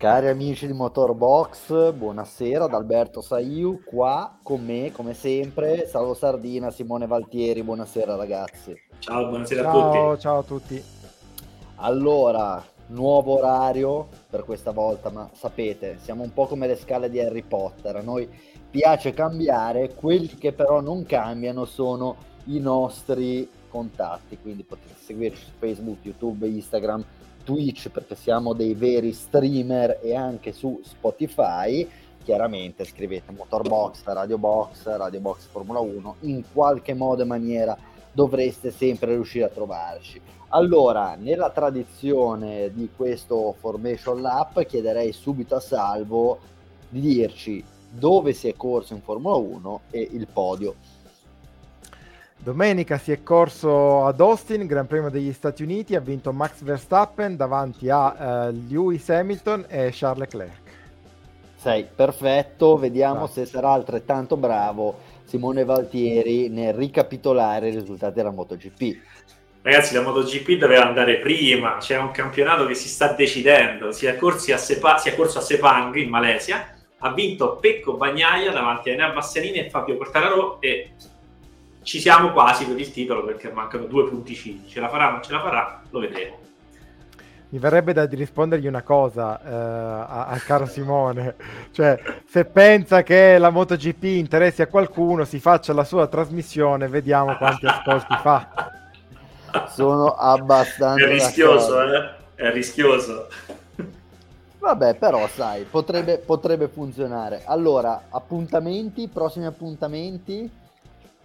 Cari amici di Motorbox, buonasera ad Alberto Saiu, qua con me come sempre, Salvo Sardina, Simone Valtieri, buonasera ragazzi. Ciao, buonasera ciao, a tutti. Ciao a tutti. Allora, nuovo orario per questa volta, ma sapete, siamo un po' come le scale di Harry Potter, a noi piace cambiare, quelli che però non cambiano sono i nostri contatti, quindi potete seguirci su Facebook, YouTube, Instagram, Twitch perché siamo dei veri streamer e anche su Spotify. Chiaramente scrivete Motorbox, Radio Box, Radio Box Formula 1, in qualche modo e maniera dovreste sempre riuscire a trovarci. Allora, nella tradizione di questo Formation Lap, chiederei subito a Salvo di dirci dove si è corso in Formula 1 e il podio. Domenica si è corso ad Austin, Gran Premio degli Stati Uniti, ha vinto Max Verstappen davanti a uh, Lewis Hamilton e Charles Leclerc. Sei perfetto, vediamo Grazie. se sarà altrettanto bravo Simone Valtieri nel ricapitolare i risultati della MotoGP. Ragazzi, la MotoGP doveva andare prima, c'è un campionato che si sta decidendo, si è, a Sepa- si è corso a Sepang in Malesia, ha vinto Pecco Bagnaia davanti a Enea Bassanini e Fabio Quartararo e ci siamo quasi per il titolo perché mancano due punticini. Ce la farà, non ce la farà, lo vedremo. Mi verrebbe da rispondergli una cosa eh, al caro Simone, cioè se pensa che la MotoGP interessi a qualcuno, si faccia la sua trasmissione, vediamo quanti ascolti fa. Sono abbastanza... È rischioso, eh? È rischioso. Vabbè, però sai, potrebbe, potrebbe funzionare. Allora, appuntamenti, prossimi appuntamenti?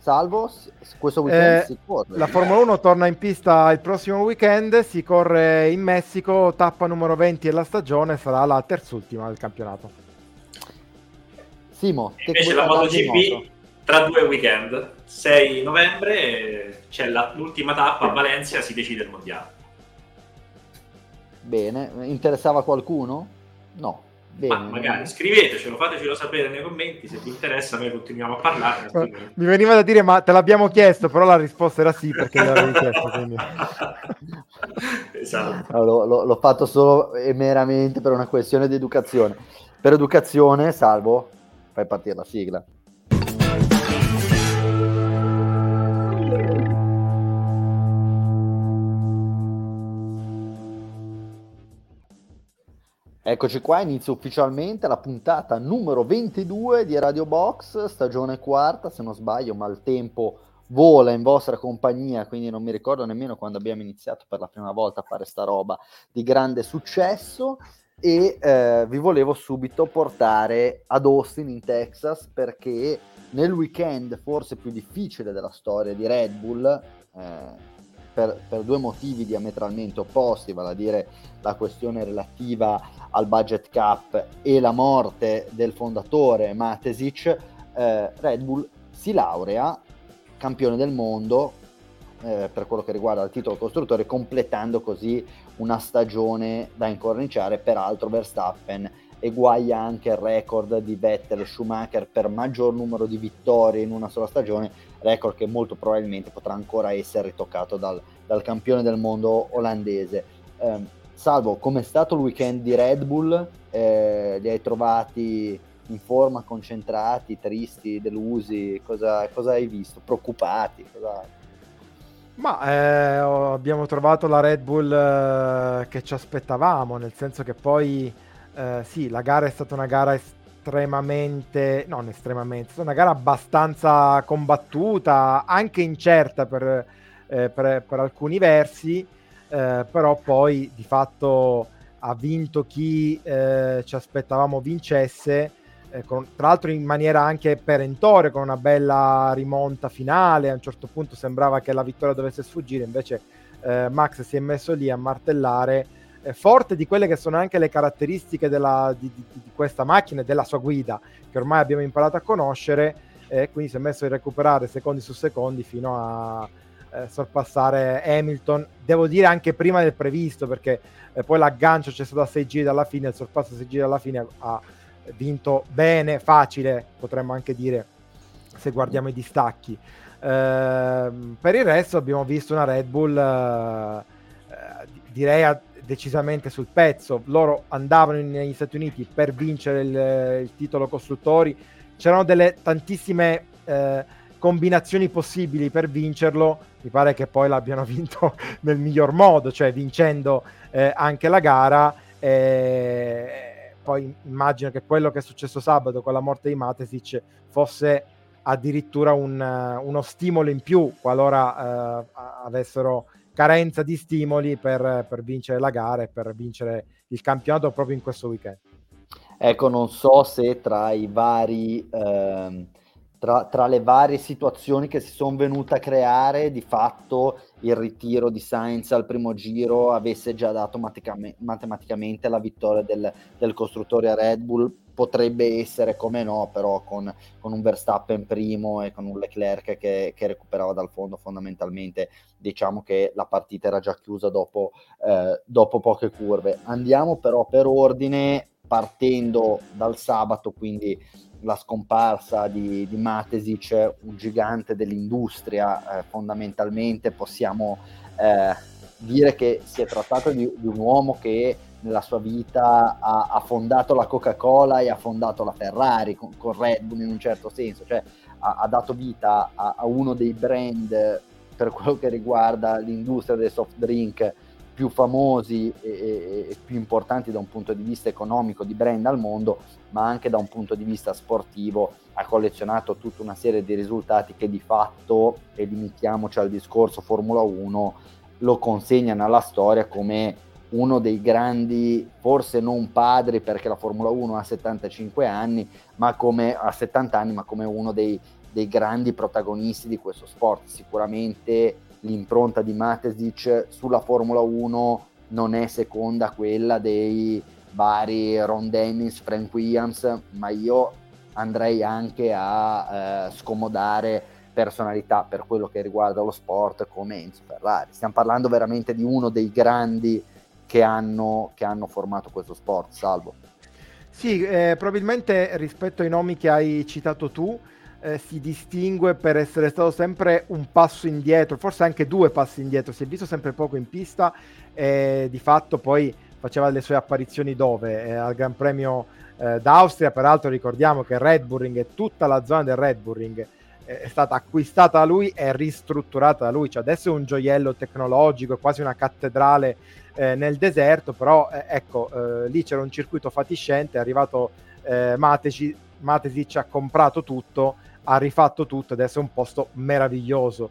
Salvo, questo weekend eh, si corre. La Formula 1 torna in pista il prossimo weekend, si corre in Messico, tappa numero 20 della stagione, sarà la terzultima del campionato. Simo, che invece la MotoGP tra due weekend, 6 novembre c'è la, l'ultima tappa a Valencia, si decide il mondiale. Bene, interessava qualcuno? No. Bene. Ma magari scrivetecelo, fatecelo sapere nei commenti se vi interessa, noi continuiamo a parlare. Mi veniva da dire, ma te l'abbiamo chiesto, però la risposta era sì perché l'avevi chiesto. Quindi... esatto. Allora, l'ho fatto solo e meramente per una questione di educazione. Per educazione, salvo, fai partire la sigla. Eccoci qua, inizia ufficialmente la puntata numero 22 di Radio Box, stagione quarta, se non sbaglio, ma il tempo vola in vostra compagnia, quindi non mi ricordo nemmeno quando abbiamo iniziato per la prima volta a fare sta roba di grande successo. E eh, vi volevo subito portare ad Austin in Texas perché nel weekend forse più difficile della storia di Red Bull eh, per, per, due motivi diametralmente opposti, vale a dire la questione relativa al budget cap e la morte del fondatore Matesic, eh, Red Bull si laurea campione del mondo eh, per quello che riguarda il titolo costruttore, completando così una stagione da incorniciare, peraltro Verstappen eguaglia anche il record di Vettel Schumacher per maggior numero di vittorie in una sola stagione, record che molto probabilmente potrà ancora essere ritoccato dal, dal campione del mondo olandese. Eh, Salvo, com'è stato il weekend di Red Bull? Eh, li hai trovati in forma, concentrati, tristi, delusi? Cosa, cosa hai visto? Preoccupati? Cosa... Ma eh, abbiamo trovato la Red Bull eh, che ci aspettavamo, nel senso che poi eh, sì, la gara è stata una gara estremamente, non estremamente, è stata una gara abbastanza combattuta, anche incerta per, eh, per, per alcuni versi, eh, però poi di fatto ha vinto chi eh, ci aspettavamo vincesse, eh, con, tra l'altro in maniera anche perentoria, con una bella rimonta finale, a un certo punto sembrava che la vittoria dovesse sfuggire, invece eh, Max si è messo lì a martellare forte di quelle che sono anche le caratteristiche della, di, di, di, questa macchina e della sua guida, che ormai abbiamo imparato a conoscere, e quindi si è messo a recuperare secondi su secondi fino a eh, sorpassare Hamilton, devo dire anche prima del previsto, perché eh, poi l'aggancio c'è stato a 6 giri dalla fine, il sorpasso a 6 giri dalla fine ha vinto bene, facile, potremmo anche dire, se guardiamo i distacchi. Eh, per il resto abbiamo visto una Red Bull, eh, direi, a, decisamente sul pezzo. Loro andavano negli Stati Uniti per vincere il, il titolo costruttori. C'erano delle tantissime eh, combinazioni possibili per vincerlo. Mi pare che poi l'abbiano vinto nel miglior modo, cioè vincendo eh, anche la gara. Eh, poi immagino che quello che è successo sabato con la morte di Matesic fosse addirittura un, uno stimolo in più qualora eh, avessero carenza di stimoli per, per, vincere la gara e per vincere il campionato proprio in questo weekend. Ecco, non so se tra i vari... Ehm tra, tra, le varie situazioni che si sono venute a creare, di fatto il ritiro di Sainz al primo giro avesse già dato maticame, matematicamente la vittoria del, del, costruttore a Red Bull. Potrebbe essere come no, però con, con un Verstappen primo e con un Leclerc che, che, recuperava dal fondo fondamentalmente, diciamo che la partita era già chiusa dopo, eh, dopo poche curve. Andiamo però per ordine partendo dal sabato, quindi la scomparsa di, di Matesic, un gigante dell'industria, eh, fondamentalmente possiamo eh, dire che si è trattato di, di, un uomo che nella sua vita ha, ha, fondato la Coca-Cola e ha fondato la Ferrari con, con Red Bull in un certo senso, cioè ha, ha dato vita a, a, uno dei brand per quello che riguarda l'industria del soft drink più famosi e, e, e, più importanti da un punto di vista economico di brand al mondo, ma anche da un punto di vista sportivo. Ha collezionato tutta una serie di risultati che di fatto, e limitiamoci al discorso Formula 1, lo consegnano alla storia come uno dei grandi, forse non padri perché la Formula 1 ha 75 anni, ma come a 70 anni, ma come uno dei, dei grandi protagonisti di questo sport. Sicuramente l'impronta di Matesic sulla Formula 1 non è seconda quella dei vari Ron Dennis, Frank Williams, ma io andrei anche a eh, scomodare personalità per quello che riguarda lo sport come Enzo Ferrari. Stiamo parlando veramente di uno dei grandi che hanno, che hanno formato questo sport, salvo. Sì, eh, probabilmente rispetto ai nomi che hai citato tu, eh, si distingue per essere stato sempre un passo indietro, forse anche due passi indietro, si è visto sempre poco in pista e di fatto poi faceva le sue apparizioni dove? Eh, al Gran Premio eh, d'Austria, peraltro ricordiamo che Red Bull Ring e tutta la zona del Red Bull Ring eh, è stata acquistata da lui e ristrutturata da lui, cioè adesso è un gioiello tecnologico, è quasi una cattedrale eh, nel deserto, però eh, ecco, eh, lì c'era un circuito fatiscente, è arrivato eh, Mateci, Matesic ha comprato tutto ha rifatto tutto adesso è un posto meraviglioso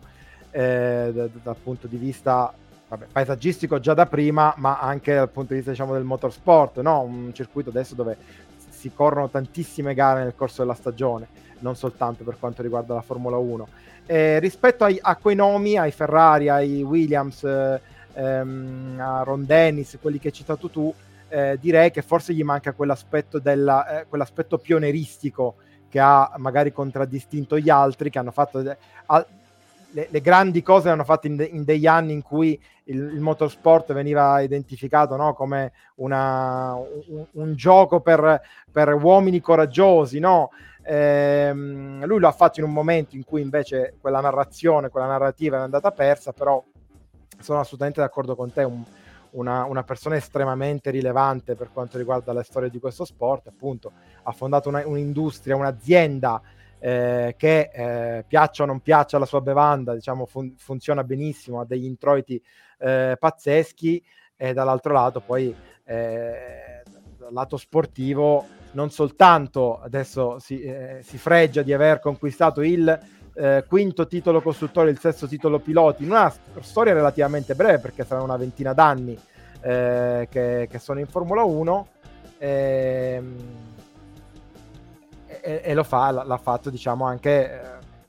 eh, dal, dal punto di vista vabbè, paesaggistico già da prima, ma anche dal punto di vista diciamo, del motorsport, no? un circuito adesso dove si corrono tantissime gare nel corso della stagione, non soltanto per quanto riguarda la Formula 1. Eh, rispetto ai, a quei nomi, ai Ferrari, ai Williams, eh, ehm, a Ron Dennis, quelli che hai citato tu, eh, direi che forse gli manca quell'aspetto, della, eh, quell'aspetto pionieristico che ha magari contraddistinto gli altri, che hanno fatto de- a- le, le, grandi cose le hanno fatte in, de- in, degli anni in cui il, il motorsport veniva identificato no? come una, un, un, gioco per, per, uomini coraggiosi, no? Ehm, lui lo ha fatto in un momento in cui invece quella narrazione, quella narrativa è andata persa, però sono assolutamente d'accordo con te, un, una, una, persona estremamente rilevante per quanto riguarda la storia di questo sport, appunto ha fondato una, un'industria, un'azienda eh, che eh, piaccia o non piaccia la sua bevanda, diciamo fun- funziona benissimo, ha degli introiti eh, pazzeschi e dall'altro lato poi eh, dal lato sportivo non soltanto adesso si, eh, si fregia di aver conquistato il eh, quinto titolo costruttore, il sesto titolo piloti, in una storia relativamente breve perché saranno una ventina d'anni eh, che, che, sono in Formula 1 ehm, e, e, lo fa, l'ha fatto diciamo anche eh,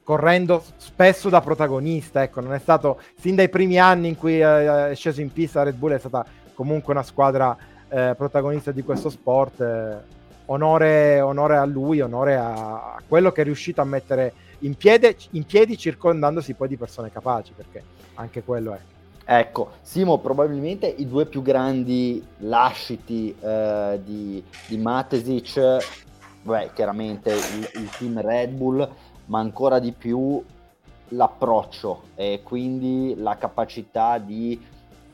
correndo spesso da protagonista, ecco, non è stato sin dai primi anni in cui eh, è sceso in pista Red Bull è stata comunque una squadra eh, protagonista di questo sport. Onore, onore, a lui, onore a, a quello che è riuscito a mettere in, piede, in piedi circondandosi poi di persone capaci, perché anche quello è. Ecco, Simo, probabilmente i due più grandi lasciti eh, di, di Matesic, beh, chiaramente il, il, team Red Bull, ma ancora di più l'approccio e quindi la capacità di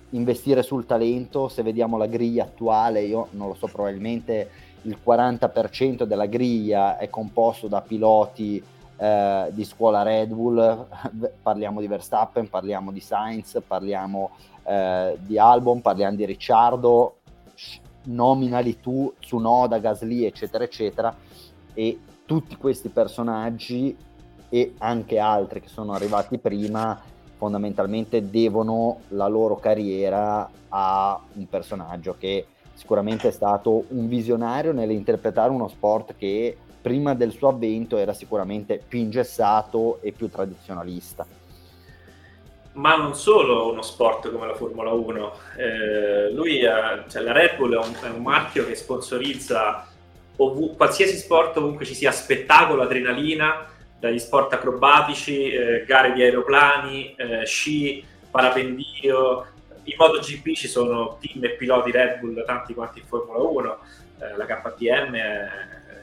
investire sul talento, se vediamo la griglia attuale, io non lo so, probabilmente il 40% della griglia è composto da piloti eh, di scuola Red Bull, parliamo di Verstappen, parliamo di Sainz, parliamo eh, di Albon, parliamo di Ricciardo, nominali tu, Tsunoda, Gasly, eccetera, eccetera, e tutti questi personaggi e anche altri che sono arrivati prima fondamentalmente devono la loro carriera a un personaggio che sicuramente è stato un visionario nell'interpretare uno sport che prima del suo avvento era sicuramente più ingessato e più tradizionalista. Ma non solo uno sport come la Formula 1, eh, lui ha, cioè la Red Bull è un, è un marchio che sponsorizza ov- qualsiasi sport ovunque ci sia spettacolo, adrenalina, dagli sport acrobatici, eh, gare di aeroplani, eh, sci, parapendio. In MotoGP ci sono team e piloti Red Bull, tanti quanti in Formula 1, eh, la KTM è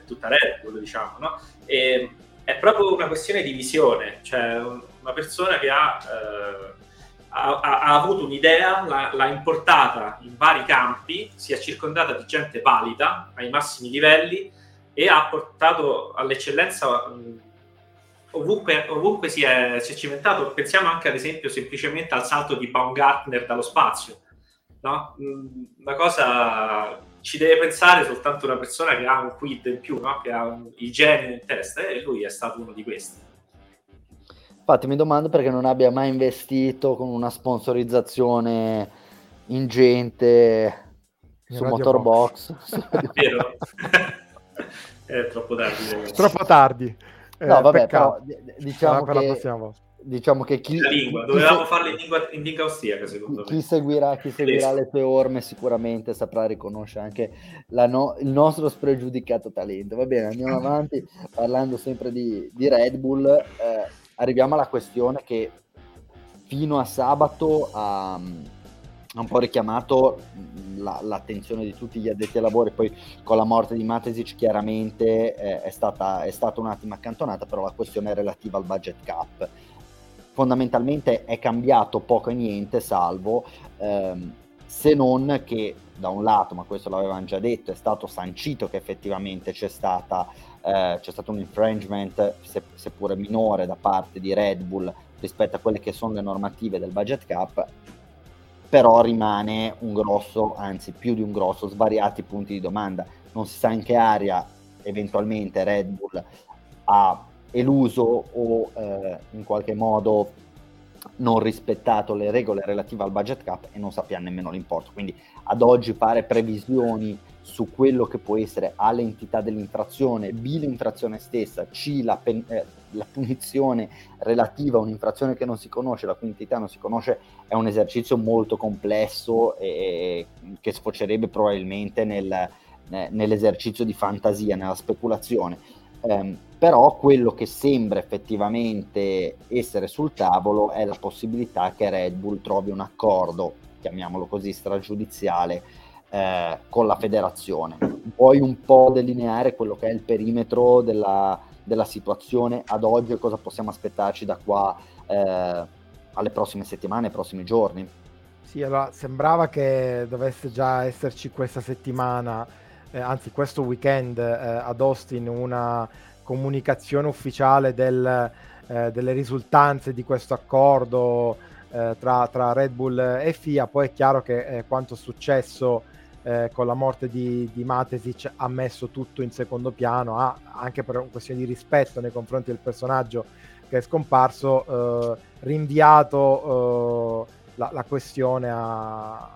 tutta Red Bull, diciamo, no? E è proprio una questione di visione, cioè una persona che ha, eh, ha, ha avuto un'idea, l'ha, l'ha, importata in vari campi, si è circondata di gente valida ai massimi livelli e ha portato all'eccellenza mh, ovunque, ovunque si, è, si, è, cimentato. Pensiamo anche ad esempio semplicemente al salto di Baumgartner dallo spazio. No? Una cosa ci deve pensare soltanto una persona che ha un quid in più, no? che ha un, i geni in testa e lui è stato uno di questi. Infatti mi domando perché non abbia mai investito con una sponsorizzazione ingente in su Motorbox. Vero? è troppo tardi. Troppo tardi. Eh, no, vabbè, peccato. però diciamo per che diciamo che chi, la lingua, dovevamo chi, farlo in lingua, in lingua austriaca secondo chi, me. Chi seguirà, chi seguirà le tue orme sicuramente saprà riconoscere anche no, il nostro spregiudicato talento. Va bene, andiamo avanti parlando sempre di, di Red Bull. Eh, arriviamo alla questione che fino a sabato ha, ha un po' richiamato la, l'attenzione di tutti gli addetti ai lavori, poi con la morte di Matesic chiaramente eh, è, stata, è stata un attimo accantonata, però la questione è relativa al budget cap fondamentalmente è cambiato poco e niente, salvo ehm, se non che da un lato, ma questo l'avevano già detto, è stato sancito che effettivamente c'è, stata, eh, c'è stato un infringement, se, seppure minore, da parte di Red Bull rispetto a quelle che sono le normative del budget cap, però rimane un grosso, anzi più di un grosso, svariati punti di domanda. Non si sa in che area eventualmente Red Bull ha eluso o eh, in qualche modo non rispettato le regole relative al budget cap e non sappiamo nemmeno l'importo. Quindi ad oggi fare previsioni su quello che può essere A l'entità dell'infrazione, B l'infrazione stessa, C la, pen- eh, la punizione relativa a un'infrazione che non si conosce, la cui entità non si conosce, è un esercizio molto complesso e che sfocerebbe probabilmente nel, nell'esercizio di fantasia, nella speculazione. Um, però quello che sembra effettivamente essere sul tavolo è la possibilità che Red Bull trovi un accordo, chiamiamolo così, stragiudiziale eh, con la federazione. Puoi un po' delineare quello che è il perimetro della, della situazione ad oggi e cosa possiamo aspettarci da qua eh, alle prossime settimane, ai prossimi giorni? Sì, allora sembrava che dovesse già esserci questa settimana, eh, anzi questo weekend eh, ad Austin una comunicazione ufficiale del, eh, delle risultanze di questo accordo eh, tra, tra, Red Bull e FIA. Poi è chiaro che eh, quanto è successo eh, con la morte di, di Matesic ha messo tutto in secondo piano, ha, anche per questione di rispetto nei confronti del personaggio che è scomparso, rinviato la, la, questione a,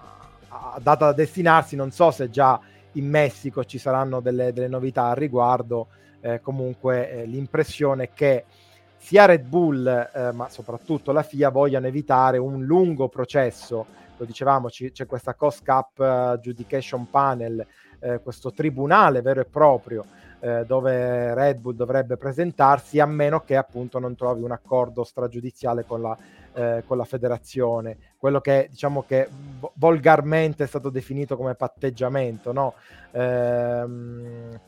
a data da destinarsi. Non so se già in Messico ci saranno delle, delle novità al riguardo eh, comunque eh, l'impressione che sia Red Bull, eh, ma soprattutto la FIA, vogliano evitare un lungo processo. Lo dicevamo, c- c'è questa Cost Cup uh, Adjudication Panel, eh, questo tribunale vero e proprio eh, dove Red Bull dovrebbe presentarsi, a meno che appunto non trovi un accordo stragiudiziale con la, eh, con la federazione, quello che diciamo che volgarmente è stato definito come patteggiamento, no? Ehm,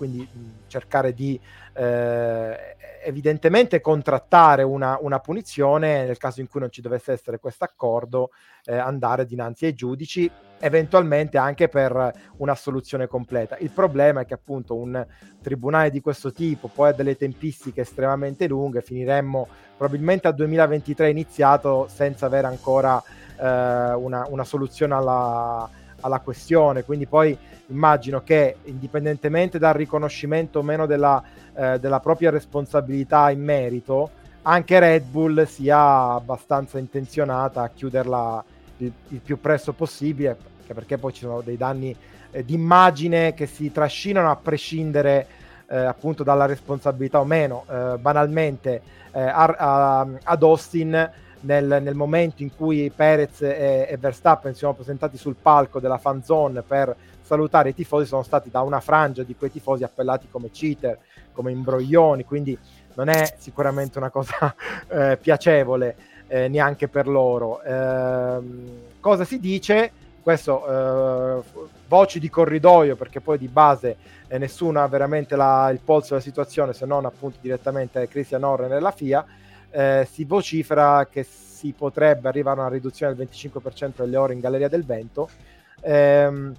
quindi cercare di eh, evidentemente contrattare una, una, punizione nel caso in cui non ci dovesse essere questo accordo, eh, andare dinanzi ai giudici, eventualmente anche per una soluzione completa. Il problema è che appunto un tribunale di questo tipo poi ha delle tempistiche estremamente lunghe, finiremmo probabilmente a 2023 iniziato senza avere ancora eh, una, una, soluzione alla, alla questione, quindi poi immagino che indipendentemente dal riconoscimento o meno della eh, della propria responsabilità in merito, anche Red Bull sia abbastanza intenzionata a chiuderla il, il più presto possibile, anche perché poi ci sono dei danni eh, d'immagine che si trascinano a prescindere eh, appunto dalla responsabilità o meno. Eh, banalmente eh, a, a, ad Austin nel, nel, momento in cui Perez e, e Verstappen si sono presentati sul palco della fan zone per salutare i tifosi, sono stati da una frangia di quei tifosi appellati come cheater, come imbroglioni, quindi non è sicuramente una cosa eh, piacevole eh, neanche per loro. Eh, cosa si dice? Questo, eh, voci di corridoio, perché poi di base eh, nessuno ha veramente la, il polso della situazione, se non appunto direttamente Christian Horner e la FIA, eh, si vocifera che si potrebbe arrivare a una riduzione del 25% delle ore in Galleria del Vento, ehm,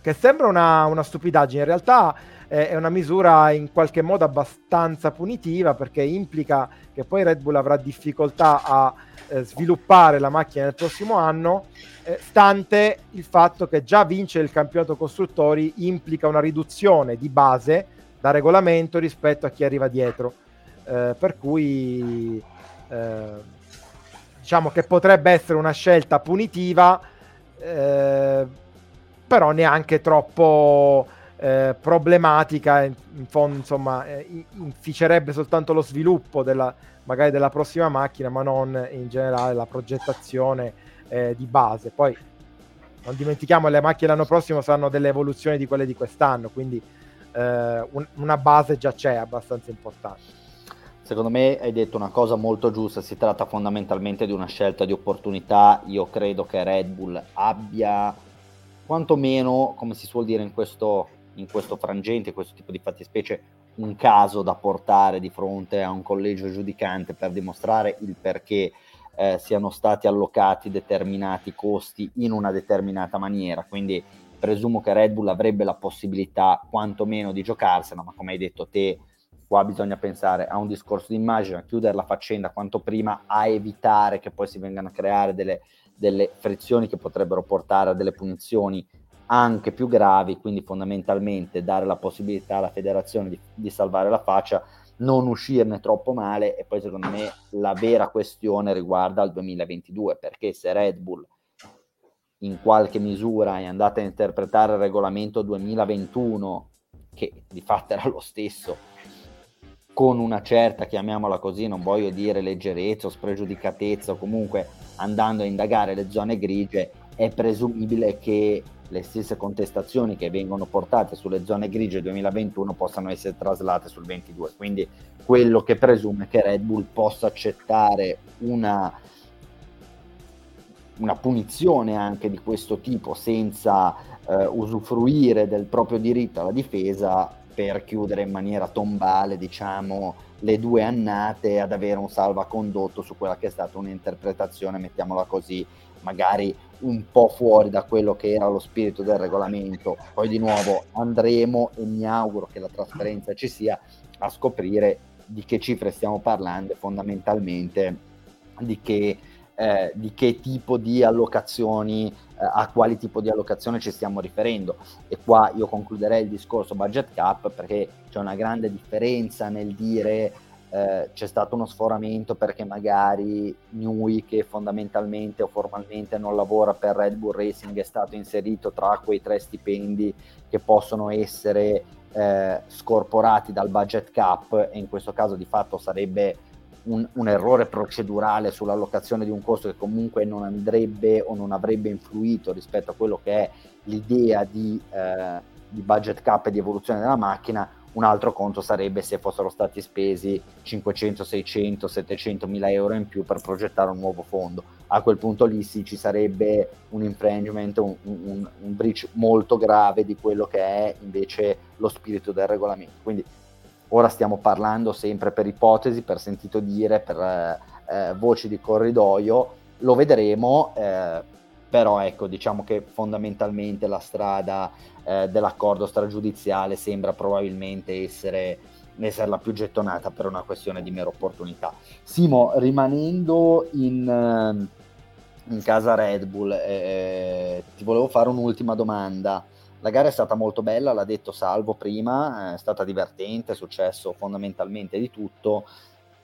che sembra una, una stupidaggine, in realtà è una misura in qualche modo abbastanza punitiva perché implica che poi Red Bull avrà difficoltà a eh, sviluppare la macchina nel prossimo anno, eh, stante il fatto che già vincere il campionato costruttori implica una riduzione di base da regolamento rispetto a chi arriva dietro. Eh, per cui eh, diciamo che potrebbe essere una scelta punitiva, eh, però neanche troppo eh, problematica, in, in fondo insomma eh, inficerebbe soltanto lo sviluppo della, magari della prossima macchina, ma non in generale la progettazione eh, di base. Poi non dimentichiamo le macchine l'anno prossimo saranno delle evoluzioni di quelle di quest'anno, quindi eh, un, una base già c'è abbastanza importante. Secondo me hai detto una cosa molto giusta, si tratta fondamentalmente di una scelta di opportunità. Io credo che Red Bull abbia quantomeno, come si suol dire in questo in questo frangente, in questo tipo di fattispecie, un caso da portare di fronte a un collegio giudicante per dimostrare il perché eh, siano stati allocati determinati costi in una determinata maniera. Quindi presumo che Red Bull avrebbe la possibilità quantomeno di giocarsela, ma come hai detto te, qua bisogna pensare a un discorso di immagine, a chiudere la faccenda quanto prima, a evitare che poi si vengano a creare delle, delle frizioni che potrebbero portare a delle punizioni anche più gravi, quindi fondamentalmente dare la possibilità alla federazione di, di salvare la faccia, non uscirne troppo male e poi secondo me la vera questione riguarda il 2022 perché se Red Bull in qualche misura è andata a interpretare il regolamento 2021 che di fatto era lo stesso con una certa, chiamiamola così, non voglio dire leggerezza o spregiudicatezza o comunque andando a indagare le zone grigie, è presumibile che le stesse contestazioni che vengono portate sulle zone grigie 2021 possano essere traslate sul 22. Quindi quello che presume è che Red Bull possa accettare una, una punizione anche di questo tipo senza eh, usufruire del proprio diritto alla difesa per chiudere in maniera tombale, diciamo, le due annate ad avere un salvacondotto su quella che è stata un'interpretazione, mettiamola così, magari un po' fuori da quello che era lo spirito del regolamento. Poi di nuovo andremo e mi auguro che la trasparenza ci sia a scoprire di che cifre stiamo parlando e fondamentalmente di che, eh, di che tipo di allocazioni, a quali tipo di allocazione ci stiamo riferendo. E qua io concluderei il discorso budget cap perché c'è una grande differenza nel dire eh, c'è stato uno sforamento perché magari Newey che fondamentalmente o formalmente non lavora per Red Bull Racing è stato inserito tra quei tre stipendi che possono essere eh, scorporati dal budget cap e in questo caso di fatto sarebbe un, un, errore procedurale sull'allocazione di un costo che comunque non andrebbe o non avrebbe influito rispetto a quello che è l'idea di, eh, di budget cap e di evoluzione della macchina un altro conto sarebbe se fossero stati spesi 500, 600, 700 mila euro in più per progettare un nuovo fondo. a quel punto lì sì ci sarebbe un infringement, un, un, un breach molto grave di quello che è invece lo spirito del regolamento. Quindi ora stiamo parlando sempre per ipotesi, per sentito dire, per eh, eh voci di corridoio, lo vedremo, eh, però ecco diciamo che fondamentalmente la strada eh, dell'accordo stragiudiziale sembra probabilmente essere essere la più gettonata per una questione di mera opportunità. Simo, rimanendo in, eh, in casa Red Bull, eh, ti volevo fare un'ultima domanda. La gara è stata molto bella, l'ha detto Salvo prima, è stata divertente, è successo fondamentalmente di tutto,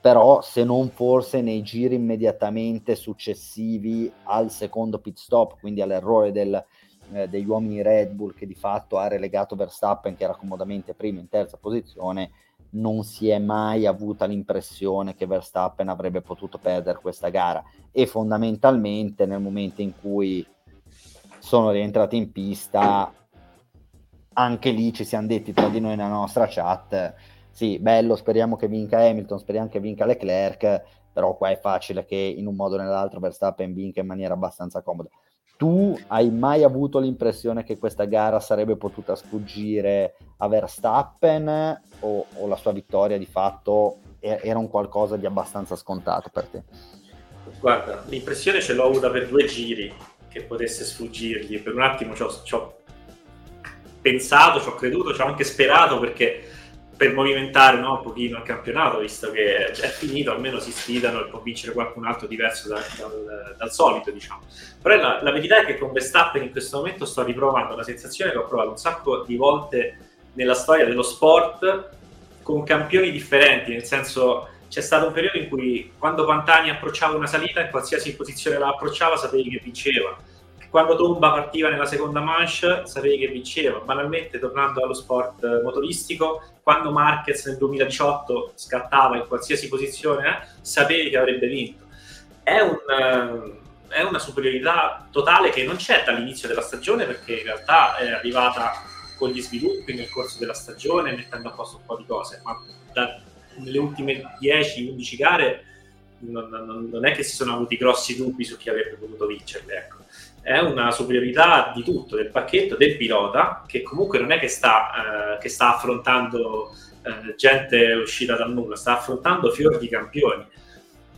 però se non forse nei giri immediatamente successivi al secondo pit stop, quindi all'errore del, eh, degli uomini Red Bull che di fatto ha relegato Verstappen che era comodamente primo in terza posizione, non si è mai avuta l'impressione che Verstappen avrebbe potuto perdere questa gara. E fondamentalmente nel momento in cui sono rientrati in pista anche lì ci siamo detti tra di noi nella nostra chat sì, bello, speriamo che vinca Hamilton, speriamo che vinca Leclerc, però qua è facile che in un modo o nell'altro Verstappen vinca in maniera abbastanza comoda. Tu hai mai avuto l'impressione che questa gara sarebbe potuta sfuggire a Verstappen o, o la sua vittoria di fatto era un qualcosa di abbastanza scontato per te? Guarda, l'impressione ce l'ho avuta per due giri che potesse sfuggirgli. Per un attimo ci ho pensato, ci ho creduto, ci ho anche sperato perché per movimentare no, un pochino il campionato, visto che è finito, almeno si sfidano e può vincere qualcun altro diverso da, dal, dal, solito, diciamo. Però la, la, verità è che con Verstappen in questo momento sto riprovando la sensazione che ho provato un sacco di volte nella storia dello sport con campioni differenti, nel senso c'è stato un periodo in cui quando Pantani approcciava una salita, in qualsiasi posizione la approcciava, sapevi che vinceva quando Tomba partiva nella seconda manche sapevi che vinceva. Banalmente, tornando allo sport motoristico, quando Marquez nel 2018 scattava in qualsiasi posizione, eh, sapevi che avrebbe vinto. È, un, uh, è, una superiorità totale che non c'è dall'inizio della stagione perché in realtà è arrivata con gli sviluppi nel corso della stagione, mettendo a posto un po' di cose, ma nelle ultime 10-11 gare non, non, non, è che si sono avuti grossi dubbi su chi avrebbe potuto vincerle. Ecco è una superiorità di tutto, del pacchetto, del pilota, che comunque non è che sta, eh, che sta affrontando eh, gente uscita dal nulla, sta affrontando fior di campioni.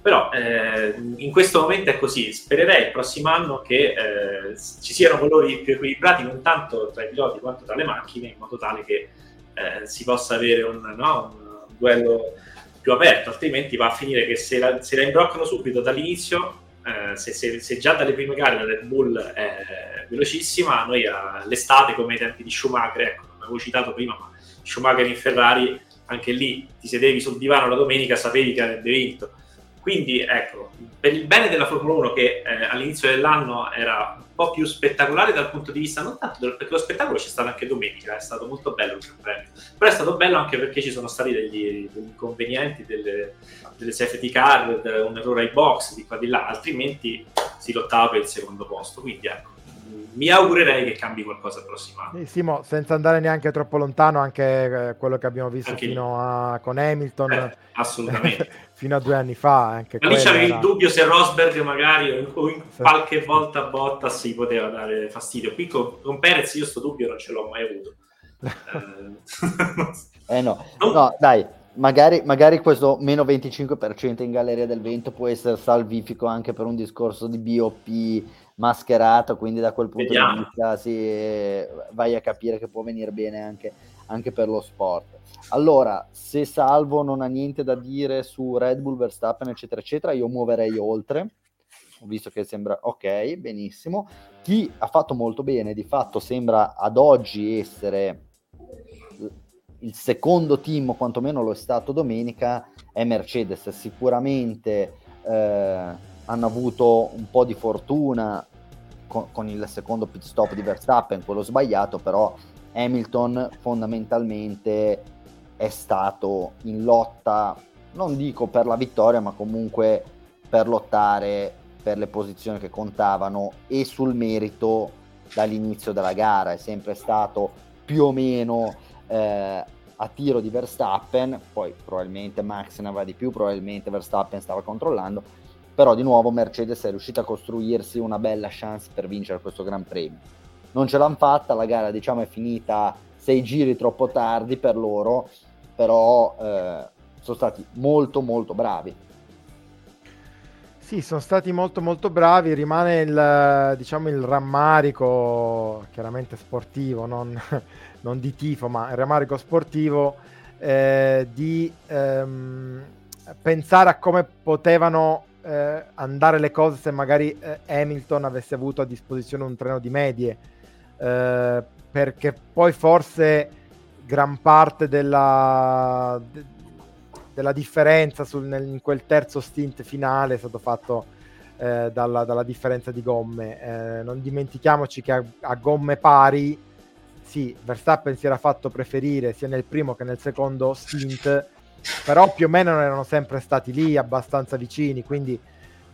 Però eh, in questo momento è così, spererei il prossimo anno che eh, ci siano colori più equilibrati non tanto tra i piloti quanto tra le macchine, in modo tale che eh, si possa avere un, no, un duello più aperto, altrimenti va a finire che se la, se la imbroccano subito dall'inizio eh, se, se, se, già dalle prime gare la Red Bull è velocissima, noi all'estate, come ai tempi di Schumacher, ecco, non avevo citato prima, ma Schumacher in Ferrari, anche lì ti sedevi sul divano la domenica, sapevi che avrebbe vinto. Quindi, ecco, per il bene della Formula 1, che eh, all'inizio dell'anno era un po' più spettacolare dal punto di vista, non tanto perché lo spettacolo c'è stato anche domenica, è stato molto bello il Premio, però è stato bello anche perché ci sono stati degli, degli inconvenienti, delle, delle safety car, un errore ai box di qua di là, altrimenti si lottava per il secondo posto. Quindi ecco, mi augurerei che cambi qualcosa il prossimo anno. Sì, Simo, senza andare neanche troppo lontano, anche eh, quello che abbiamo visto anche fino a, con Hamilton, eh, assolutamente. fino a due anni fa. Anche Ma lì c'avevi era... il dubbio se Rosberg magari o in qualche volta Bottas si poteva dare fastidio. Qui con, con Perez io sto dubbio non ce l'ho mai avuto. eh no, no dai, Magari, magari, questo meno 25% in Galleria del Vento può essere salvifico anche per un discorso di BOP mascherato, quindi da quel punto Vediamo. di vista sì, vai a capire che può venire bene anche, anche, per lo sport. Allora, se Salvo non ha niente da dire su Red Bull, Verstappen, eccetera, eccetera, io muoverei oltre. Ho visto che sembra ok, benissimo. Chi ha fatto molto bene, di fatto sembra ad oggi essere il secondo team, o quantomeno lo è stato domenica, è Mercedes. Sicuramente eh, hanno avuto un po' di fortuna con, con, il secondo pit stop di Verstappen, quello sbagliato, però Hamilton fondamentalmente è stato in lotta, non dico per la vittoria, ma comunque per lottare per le posizioni che contavano e sul merito dall'inizio della gara, è sempre stato più o meno eh, a tiro di Verstappen, poi probabilmente Max ne aveva di più, probabilmente Verstappen stava controllando, però di nuovo Mercedes è riuscita a costruirsi una bella chance per vincere questo Gran Premio. Non ce l'hanno fatta, la gara diciamo è finita sei giri troppo tardi per loro, però eh, sono stati molto molto bravi. Sì, sono stati molto molto bravi, rimane il, diciamo, il rammarico, chiaramente sportivo, non, non di tifo, ma il rammarico sportivo eh, di ehm, pensare a come potevano eh, andare le cose se magari eh, Hamilton avesse avuto a disposizione un treno di medie, eh, perché poi forse gran parte della, de, della differenza sul, nel, in quel terzo stint finale è stato fatto eh, dalla, dalla, differenza di gomme. Eh, non dimentichiamoci che a, a gomme pari, sì, Verstappen si era fatto preferire sia nel primo che nel secondo stint però più o meno erano sempre stati lì abbastanza vicini, quindi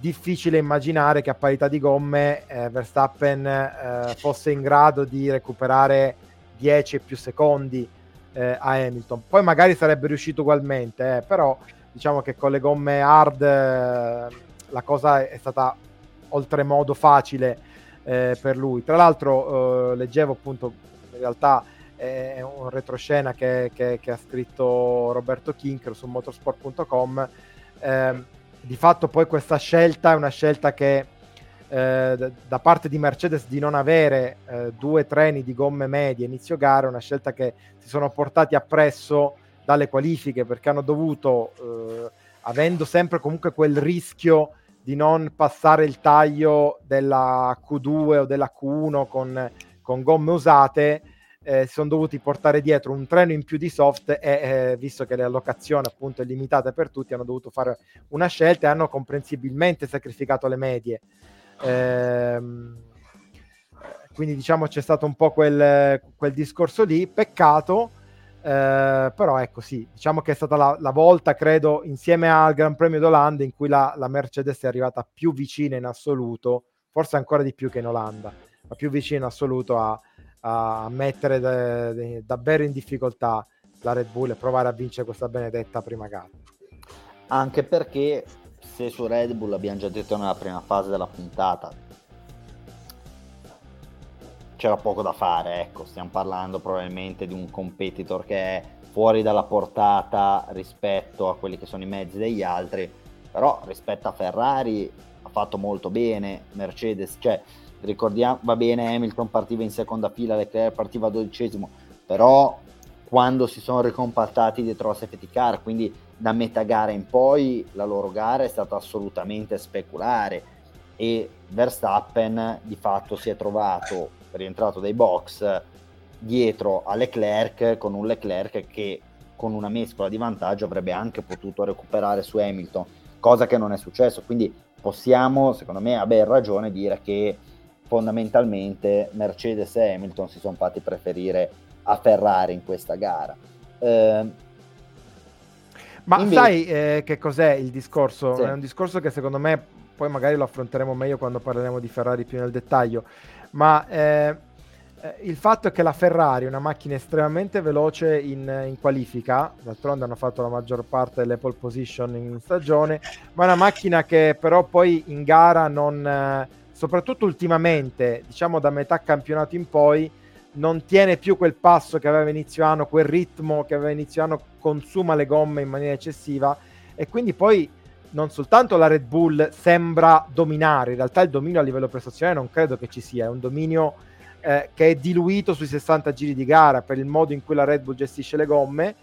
difficile immaginare che a parità di gomme eh, Verstappen eh, fosse in grado di recuperare 10 e più secondi eh, a Hamilton. Poi magari sarebbe riuscito ugualmente, eh, però diciamo che con le gomme hard eh, la cosa è stata oltremodo facile eh, per lui. Tra l'altro leggevo appunto in realtà è un retroscena che, che, che ha scritto Roberto Kinker su motorsport.com. Eh, di fatto poi questa scelta è una scelta che eh, da parte di Mercedes di non avere eh, due treni di gomme medie inizio gara è una scelta che si sono portati appresso dalle qualifiche perché hanno dovuto, eh, avendo sempre comunque quel rischio di non passare il taglio della Q2 o della Q1 con, con gomme usate, eh, si sono dovuti portare dietro un treno in più di soft e eh, visto che l'allocazione appunto è limitata per tutti hanno dovuto fare una scelta e hanno comprensibilmente sacrificato le medie. Ehm, quindi diciamo c'è stato un po' quel, quel discorso lì. Peccato eh, però ecco sì diciamo che è stata la, la, volta credo insieme al Gran Premio d'Olanda in cui la, la Mercedes è arrivata più vicina in assoluto forse ancora di più che in Olanda ma più vicina in assoluto a, a mettere de, de, davvero in difficoltà la Red Bull e provare a vincere questa benedetta prima gara. Anche perché se su Red Bull abbiamo già detto nella prima fase della puntata c'era poco da fare, ecco, stiamo parlando probabilmente di un competitor che è fuori dalla portata rispetto a quelli che sono i mezzi degli altri, però rispetto a Ferrari ha fatto molto bene, Mercedes, cioè ricordiamo, va bene, Hamilton partiva in seconda fila, Leclerc partiva dodicesimo, però quando si sono ricompattati dietro la safety car, quindi da metà gara in poi la loro gara è stata assolutamente speculare e Verstappen di fatto si è trovato rientrato dai box dietro a Leclerc con un Leclerc che con una mescola di vantaggio avrebbe anche potuto recuperare su Hamilton, cosa che non è successo, quindi possiamo secondo me a ben ragione dire che fondamentalmente Mercedes e Hamilton si sono fatti preferire a Ferrari in questa gara. Eh, ma invece... sai eh, che cos'è il discorso? Sì. È un discorso che secondo me poi magari lo affronteremo meglio quando parleremo di Ferrari più nel dettaglio, ma eh, eh il fatto è che la Ferrari è una macchina estremamente veloce in, in, qualifica, d'altronde hanno fatto la maggior parte delle pole position in stagione, ma è una macchina che però poi in gara non eh, soprattutto ultimamente, diciamo da metà campionato in poi, non tiene più quel passo che aveva inizio anno, quel ritmo che aveva inizio anno, consuma le gomme in maniera eccessiva e quindi poi non soltanto la Red Bull sembra dominare, in realtà il dominio a livello prestazionale non credo che ci sia, è un dominio eh, che è diluito sui 60 giri di gara per il modo in cui la Red Bull gestisce le gomme,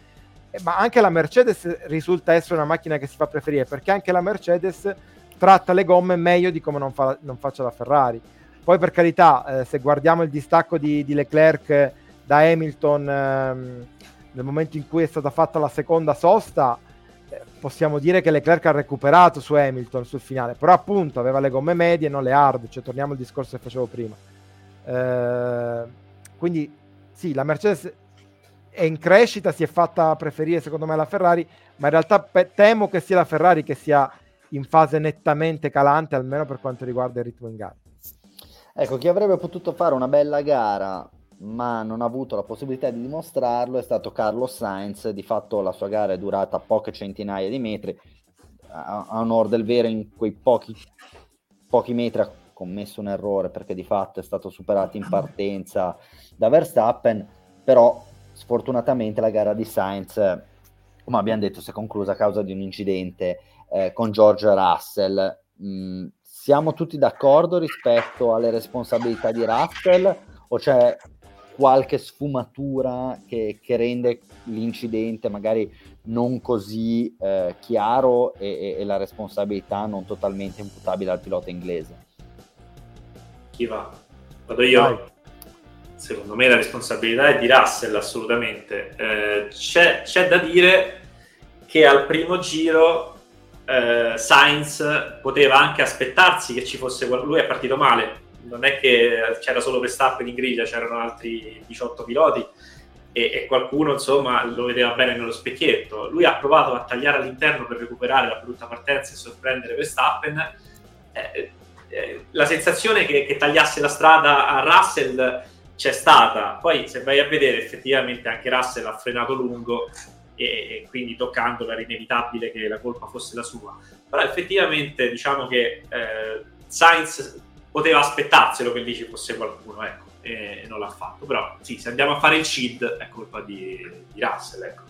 ma anche la Mercedes risulta essere una macchina che si fa preferire perché anche la Mercedes tratta le gomme meglio di come non, fa, non faccia la Ferrari. Poi per carità, eh, se guardiamo il distacco di, di Leclerc da Hamilton ehm, nel momento in cui è stata fatta la seconda sosta, eh, possiamo dire che Leclerc ha recuperato su Hamilton sul finale, però appunto aveva le gomme medie e non le hard, cioè torniamo al discorso che facevo prima. Eh, quindi sì, la Mercedes è in crescita, si è fatta preferire secondo me la Ferrari, ma in realtà pe- temo che sia la Ferrari che sia in fase nettamente calante, almeno per quanto riguarda il ritmo in gara. Ecco, chi avrebbe potuto fare una bella gara, ma non ha avuto la possibilità di dimostrarlo, è stato Carlos Sainz. Di fatto la sua gara è durata poche centinaia di metri. a, a onore del vero in quei pochi, pochi metri ha commesso un errore perché di fatto è stato superato in partenza da Verstappen, però sfortunatamente la gara di Sainz, come abbiamo detto, si è conclusa a causa di un incidente eh, con George Russell. Mm, siamo tutti d'accordo rispetto alle responsabilità di Russell o c'è qualche sfumatura che, che rende l'incidente magari non così eh, chiaro e, e, la responsabilità non totalmente imputabile al pilota inglese? Chi va? Vado io. Vai. Secondo me la responsabilità è di Russell assolutamente. Eh, c'è, c'è da dire che al primo giro eh, Sainz poteva anche aspettarsi che ci fosse. Lui è partito male, non è che c'era solo Verstappen in griglia, c'erano altri 18 piloti e, e, qualcuno insomma lo vedeva bene nello specchietto. Lui ha provato a tagliare all'interno per recuperare la brutta partenza e sorprendere Verstappen. Eh, eh, la sensazione che, che, tagliasse la strada a Russell c'è stata, poi se vai a vedere effettivamente anche Russell ha frenato lungo e, quindi toccando era inevitabile che la colpa fosse la sua. Però effettivamente diciamo che eh, Sainz poteva aspettarselo che lì ci fosse qualcuno, ecco, e non l'ha fatto. Però sì, se andiamo a fare il CID è colpa di, di Russell, ecco.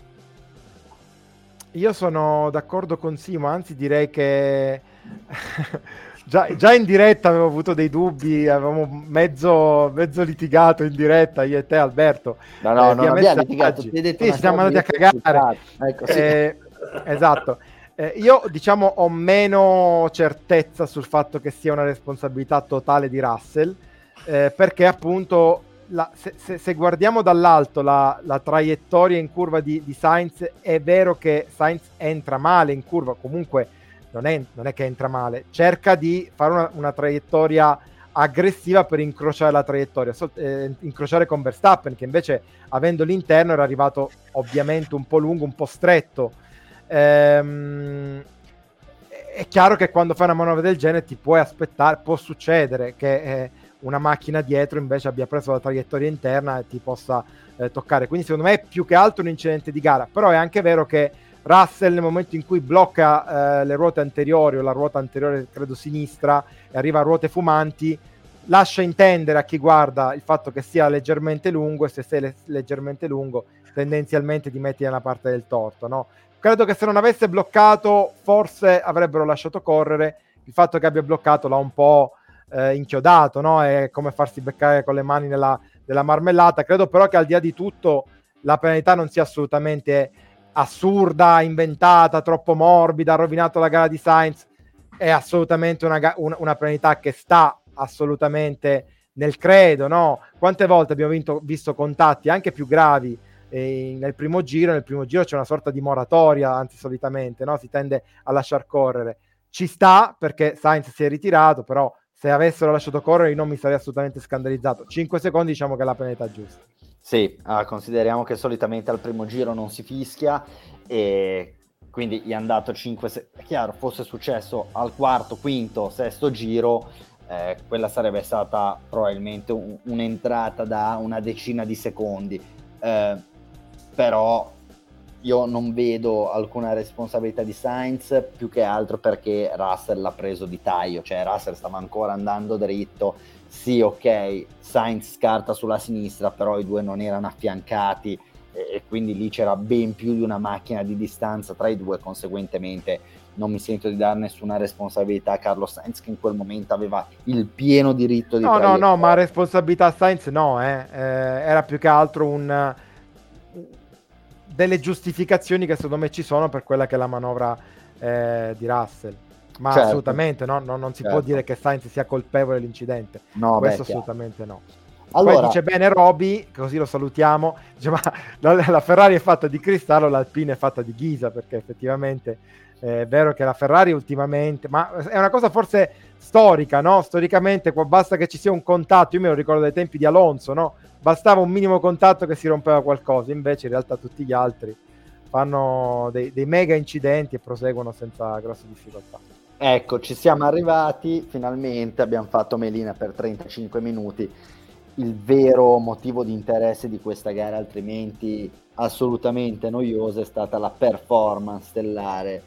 Io sono d'accordo con Simo, anzi direi che già, già, in diretta avevo avuto dei dubbi, avevamo mezzo, mezzo litigato in diretta io e te Alberto. No, no, eh, non abbiamo litigato, ti sì, siamo andati a cagare. Ecco, sì. eh, esatto. Eh, io diciamo ho meno certezza sul fatto che sia una responsabilità totale di Russell, eh, perché appunto la, se, se, se, guardiamo dall'alto la, la traiettoria in curva di, di, Sainz, è vero che Sainz entra male in curva, comunque non è, non è che entra male, cerca di fare una, una traiettoria aggressiva per incrociare la traiettoria, so, eh, incrociare con Verstappen che invece avendo l'interno era arrivato ovviamente un po' lungo, un po' stretto Ehm, è chiaro che quando fai una manovra del genere ti puoi aspettare, può succedere che eh, una macchina dietro invece abbia preso la traiettoria interna e ti possa eh, toccare. Quindi secondo me è più che altro un incidente di gara, però è anche vero che Russell nel momento in cui blocca eh, le ruote anteriori o la ruota anteriore credo sinistra e arriva a ruote fumanti, lascia intendere a chi guarda il fatto che sia leggermente lungo e se sei le- leggermente lungo tendenzialmente ti metti nella parte del torto, no? Credo che se non avesse bloccato, forse avrebbero lasciato correre. Il fatto che abbia bloccato l'ha un po' eh, inchiodato, no? È come farsi beccare con le mani nella, nella marmellata. Credo però che al di là di tutto la penalità non sia assolutamente assurda, inventata, troppo morbida, ha rovinato la gara di Sainz. È assolutamente una, una, una penalità che sta assolutamente nel credo, no? Quante volte abbiamo vinto, visto contatti anche più gravi e nel primo giro, nel primo giro c'è una sorta di moratoria, anzi solitamente, no? si tende a lasciar correre. Ci sta perché Sainz si è ritirato, però se avessero lasciato correre io non mi sarei assolutamente scandalizzato. 5 secondi diciamo che è la penalità giusta. Sì, ah, consideriamo che solitamente al primo giro non si fischia e quindi gli è andato 5 secondi. È chiaro, fosse successo al quarto, quinto, sesto giro, eh, quella sarebbe stata probabilmente un, un'entrata da una decina di secondi. Eh, però io non vedo alcuna responsabilità di Sainz più che altro perché Russell l'ha preso di taglio, cioè Russell stava ancora andando dritto, sì ok, Sainz scarta sulla sinistra, però i due non erano affiancati e, quindi lì c'era ben più di una macchina di distanza tra i due, conseguentemente non mi sento di dare nessuna responsabilità a Carlo Sainz che in quel momento aveva il pieno diritto di... No, no, no, ma responsabilità a Sainz no, eh. Eh, era più che altro un delle giustificazioni che secondo me ci sono per quella che è la manovra eh, di Russell. Ma certo. assolutamente no, no, non si certo. può dire che Sainz sia colpevole dell'incidente. No, Questo beh, assolutamente no. Allora... Poi dice bene Roby, così lo salutiamo, dice, ma la, la, Ferrari è fatta di cristallo, l'Alpine è fatta di ghisa, perché effettivamente eh, è vero che la Ferrari ultimamente, ma è una cosa forse storica, no? Storicamente basta che ci sia un contatto, io me lo ricordo dai tempi di Alonso, no? bastava un minimo contatto che si rompeva qualcosa, invece in realtà tutti gli altri fanno dei, dei mega incidenti e proseguono senza grosse difficoltà. Ecco, ci siamo arrivati, finalmente abbiamo fatto Melina per 35 minuti. Il vero motivo di interesse di questa gara, altrimenti assolutamente noiosa, è stata la performance stellare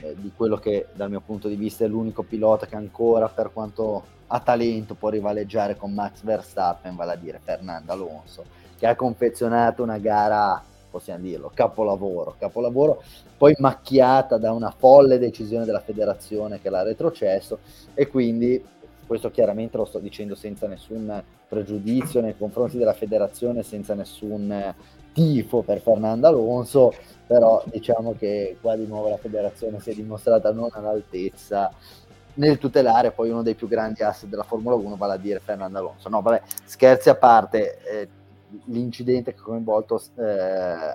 eh, di quello che dal mio punto di vista è l'unico pilota che ancora per quanto ha talento può rivaleggiare con Max Verstappen, vale a dire Fernando Alonso, che ha confezionato una gara, possiamo dirlo, capolavoro, capolavoro, poi macchiata da una folle decisione della federazione che l'ha retrocesso e quindi questo chiaramente lo sto dicendo senza nessun pregiudizio nei confronti della federazione, senza nessun tifo per Fernando Alonso, però diciamo che qua di nuovo la federazione si è dimostrata non all'altezza nel tutelare poi uno dei più grandi asset della Formula 1, vale a dire Fernando Alonso. No, vabbè, scherzi a parte, eh, l'incidente che ha coinvolto eh,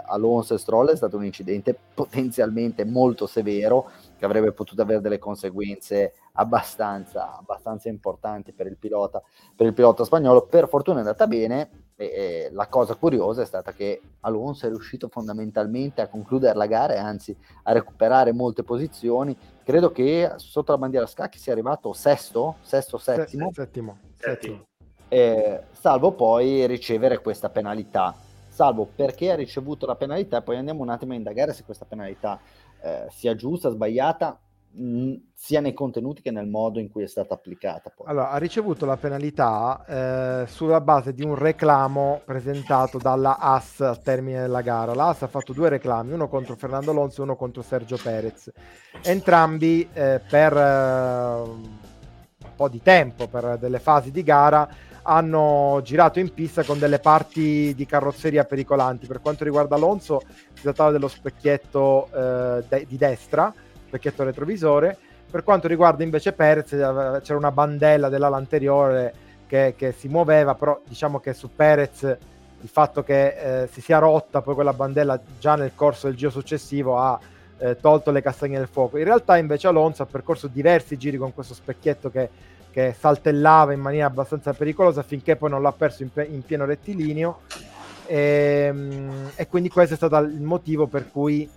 Alonso e Stroll è stato un incidente potenzialmente molto severo che avrebbe potuto avere delle conseguenze abbastanza, abbastanza importanti per il, pilota, per il pilota spagnolo. Per fortuna è andata bene. E, e la cosa curiosa è stata che Alonso è riuscito fondamentalmente a concludere la gara e anzi a recuperare molte posizioni. Credo che sotto la bandiera scacchi sia arrivato sesto, sesto, settimo. settimo. settimo. Eh, salvo poi ricevere questa penalità. Salvo perché ha ricevuto la penalità, poi andiamo un attimo a indagare se questa penalità eh, sia giusta, sbagliata, mh, sia nei contenuti che nel modo in cui è stata applicata. Poi. Allora, ha ricevuto la penalità eh, sulla base di un reclamo presentato dalla AS al termine della gara. La AS ha fatto due reclami, uno contro Fernando Alonso e uno contro Sergio Perez. Entrambi eh, per eh, un po' di tempo, per delle fasi di gara, hanno girato in pista con delle parti di carrozzeria pericolanti. Per quanto riguarda Alonso, si trattava dello specchietto eh, de- di destra, specchietto retrovisore. Per quanto riguarda invece Perez, eh, c'era una bandella dell'ala anteriore che, che si muoveva, però diciamo che su Perez il fatto che eh, si sia rotta poi quella bandella già nel corso del giro successivo ha eh, tolto le castagne del fuoco. In realtà invece Alonso ha percorso diversi giri con questo specchietto che che saltellava in maniera abbastanza pericolosa finché poi non l'ha perso in, in pieno rettilineo. E, ehm, e, quindi questo è stato il motivo per cui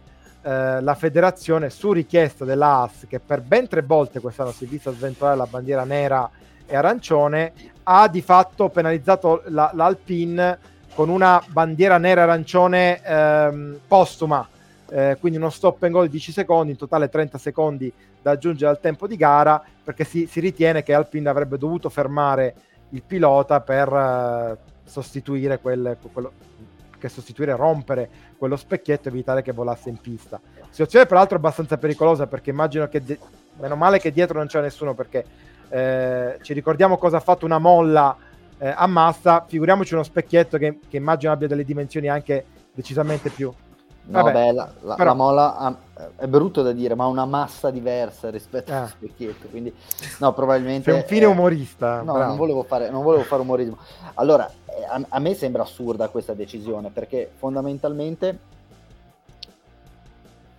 eh, la federazione su richiesta dell'AS che per ben tre volte quest'anno si è vista sventolare la bandiera nera e arancione ha di fatto penalizzato la, l'Alpine con una bandiera nera e arancione ehm, postuma eh, quindi uno stop and go di 10 secondi in totale 30 secondi da aggiungere al tempo di gara perché si, si ritiene che Alpine avrebbe dovuto fermare il pilota per uh, sostituire quel, quello, che sostituire rompere quello specchietto e evitare che volasse in pista. Situazione peraltro abbastanza pericolosa perché immagino che de- meno male che dietro non c'è nessuno perché eh, ci ricordiamo cosa ha fatto una molla eh, a massa, figuriamoci uno specchietto che, che immagino abbia delle dimensioni anche decisamente più, No, Vabbè, beh, la, la, però... la mola ha, è brutto da dire, ma ha una massa diversa rispetto eh. allo specchietto. Quindi, no, probabilmente. Sei un fine umorista. No, non volevo, fare, non volevo, fare, umorismo. Allora, eh, a, a, me sembra assurda questa decisione perché fondamentalmente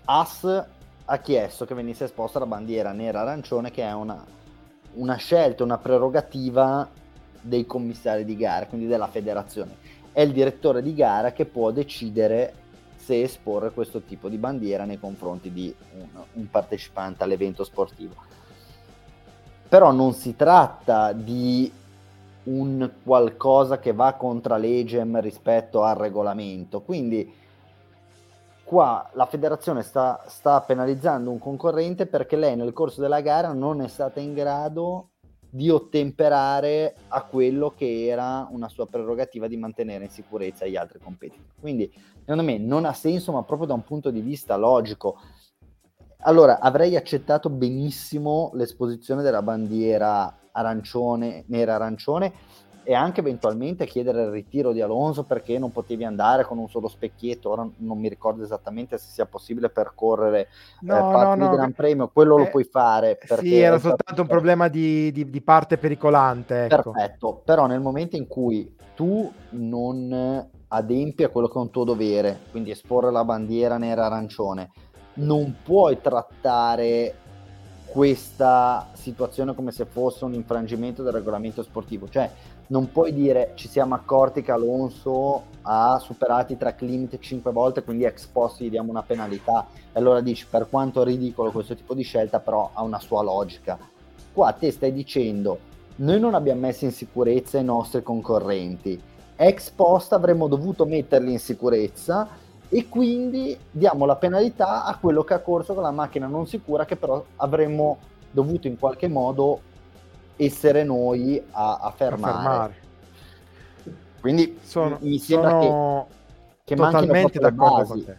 As ha chiesto che venisse esposta la bandiera nera-arancione, che è una, una scelta, una prerogativa dei commissari di gara, quindi della federazione. È il direttore di gara che può decidere se esporre questo tipo di bandiera nei confronti di un, un partecipante all'evento sportivo. Però non si tratta di un qualcosa che va contra legem rispetto al regolamento. Quindi qua la federazione sta, sta, penalizzando un concorrente perché lei nel corso della gara non è stata in grado di ottemperare a quello che era una sua prerogativa di mantenere in sicurezza gli altri competitor. Quindi, secondo me, non ha senso, ma proprio da un punto di vista logico. Allora, avrei accettato benissimo l'esposizione della bandiera arancione, nera-arancione, e anche eventualmente chiedere il ritiro di Alonso perché non potevi andare con un solo specchietto. Ora non mi ricordo esattamente se sia possibile percorrere eh, no, eh, parti no, no. Gran Premio, quello eh, lo puoi fare. Sì, era soltanto un problema di, di, di parte pericolante. Ecco. Perfetto, però nel momento in cui tu non adempi a quello che è un tuo dovere, quindi esporre la bandiera nera-arancione, non puoi trattare questa situazione come se fosse un infrangimento del regolamento sportivo. Cioè, non puoi dire ci siamo accorti che Alonso ha superato i track limit 5 volte, quindi ex post gli diamo una penalità. E allora dici per quanto ridicolo questo tipo di scelta, però ha una sua logica. Qua te stai dicendo noi non abbiamo messo in sicurezza i nostri concorrenti. Ex post avremmo dovuto metterli in sicurezza e quindi diamo la penalità a quello che ha corso con la macchina non sicura che però avremmo dovuto in qualche modo essere noi a, a fermare. A fermare. Quindi sono, mi sembra sono che, che totalmente d'accordo con te.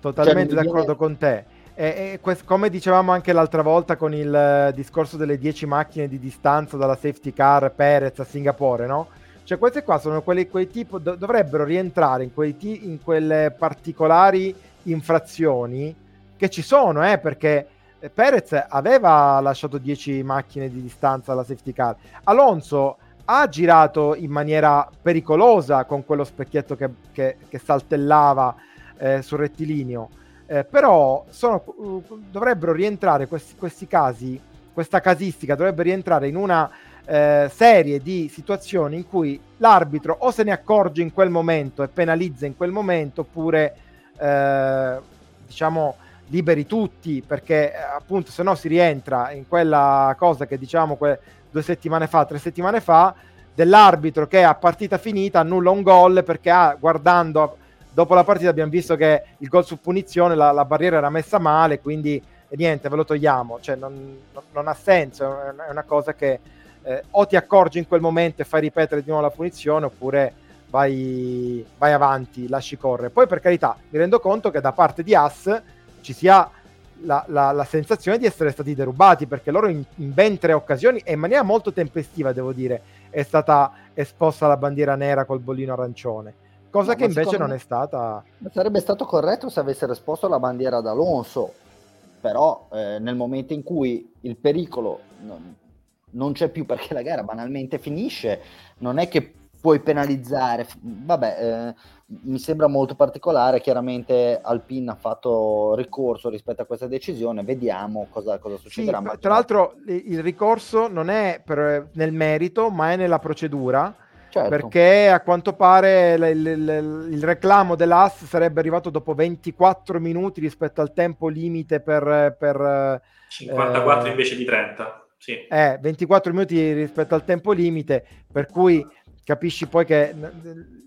Totalmente cioè, d'accordo viene... con te. E, e quest- come dicevamo anche l'altra volta con il uh, discorso delle 10 macchine di distanza dalla safety car Perez a Singapore, no? Cioè queste qua sono quelli, quei tipo, do- dovrebbero rientrare in, quei t- in quelle particolari infrazioni che ci sono, eh, perché Perez aveva lasciato 10 macchine di distanza alla safety car. Alonso ha girato in maniera pericolosa con quello specchietto che, che, che saltellava eh, sul rettilineo. Eh, però sono, uh, dovrebbero rientrare questi, questi, casi, questa casistica dovrebbe rientrare in una eh, serie di situazioni in cui l'arbitro o se ne accorge in quel momento e penalizza in quel momento oppure eh, diciamo liberi tutti perché eh, appunto se no si rientra in quella cosa che diciamo que- due settimane fa, tre settimane fa dell'arbitro che a partita finita annulla un gol perché ha, guardando dopo la partita abbiamo visto che il gol su punizione la, la barriera era messa male quindi niente ve lo togliamo cioè non, non ha senso è una cosa che eh, o ti accorgi in quel momento e fai ripetere di nuovo la punizione oppure vai, vai avanti, lasci correre. Poi per carità mi rendo conto che da parte di As ci sia la, la, la, sensazione di essere stati derubati perché loro in, in, ben tre occasioni e in maniera molto tempestiva devo dire è stata esposta la bandiera nera col bollino arancione. Cosa no, che invece non è stata sarebbe stato corretto se avessero esposto la bandiera ad Alonso però eh, nel momento in cui il pericolo non, non c'è più perché la gara banalmente finisce, non è che puoi penalizzare. Vabbè, eh, mi sembra molto particolare. Chiaramente Alpine ha fatto ricorso rispetto a questa decisione. Vediamo cosa, cosa succederà. Sì, tra l'altro, il ricorso non è per, nel merito, ma è nella procedura. Certo. Perché a quanto pare il, il, il reclamo dell'AS sarebbe arrivato dopo 24 minuti rispetto al tempo limite per. per 54 eh, invece di 30 sì. eh, 24 minuti rispetto al tempo limite, per cui capisci poi che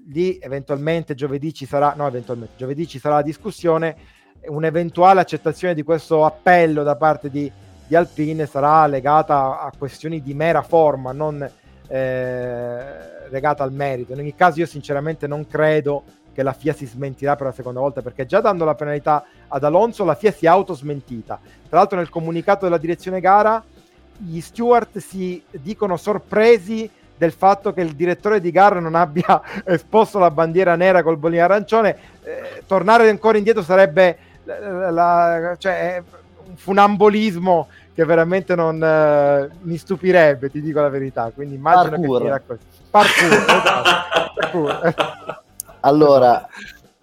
lì eventualmente giovedì ci sarà, no, eventualmente giovedì ci sarà la discussione, un'eventuale accettazione di questo appello da parte di, di Alpine sarà legata a questioni di mera forma, non eh, legata al merito. In ogni caso io sinceramente non credo che la FIA si smentirà per la seconda volta perché già dando la penalità ad Alonso la FIA si è autosmentita. Tra l'altro nel comunicato della direzione gara gli steward si dicono sorpresi del fatto che il direttore di gara non abbia esposto la bandiera nera col bollino arancione. Eh, tornare ancora indietro sarebbe la, la, cioè, un funambolismo che veramente non eh, mi stupirebbe, ti dico la verità. Quindi immagino Parkour. che finirà così. Parkour, esatto. Allora,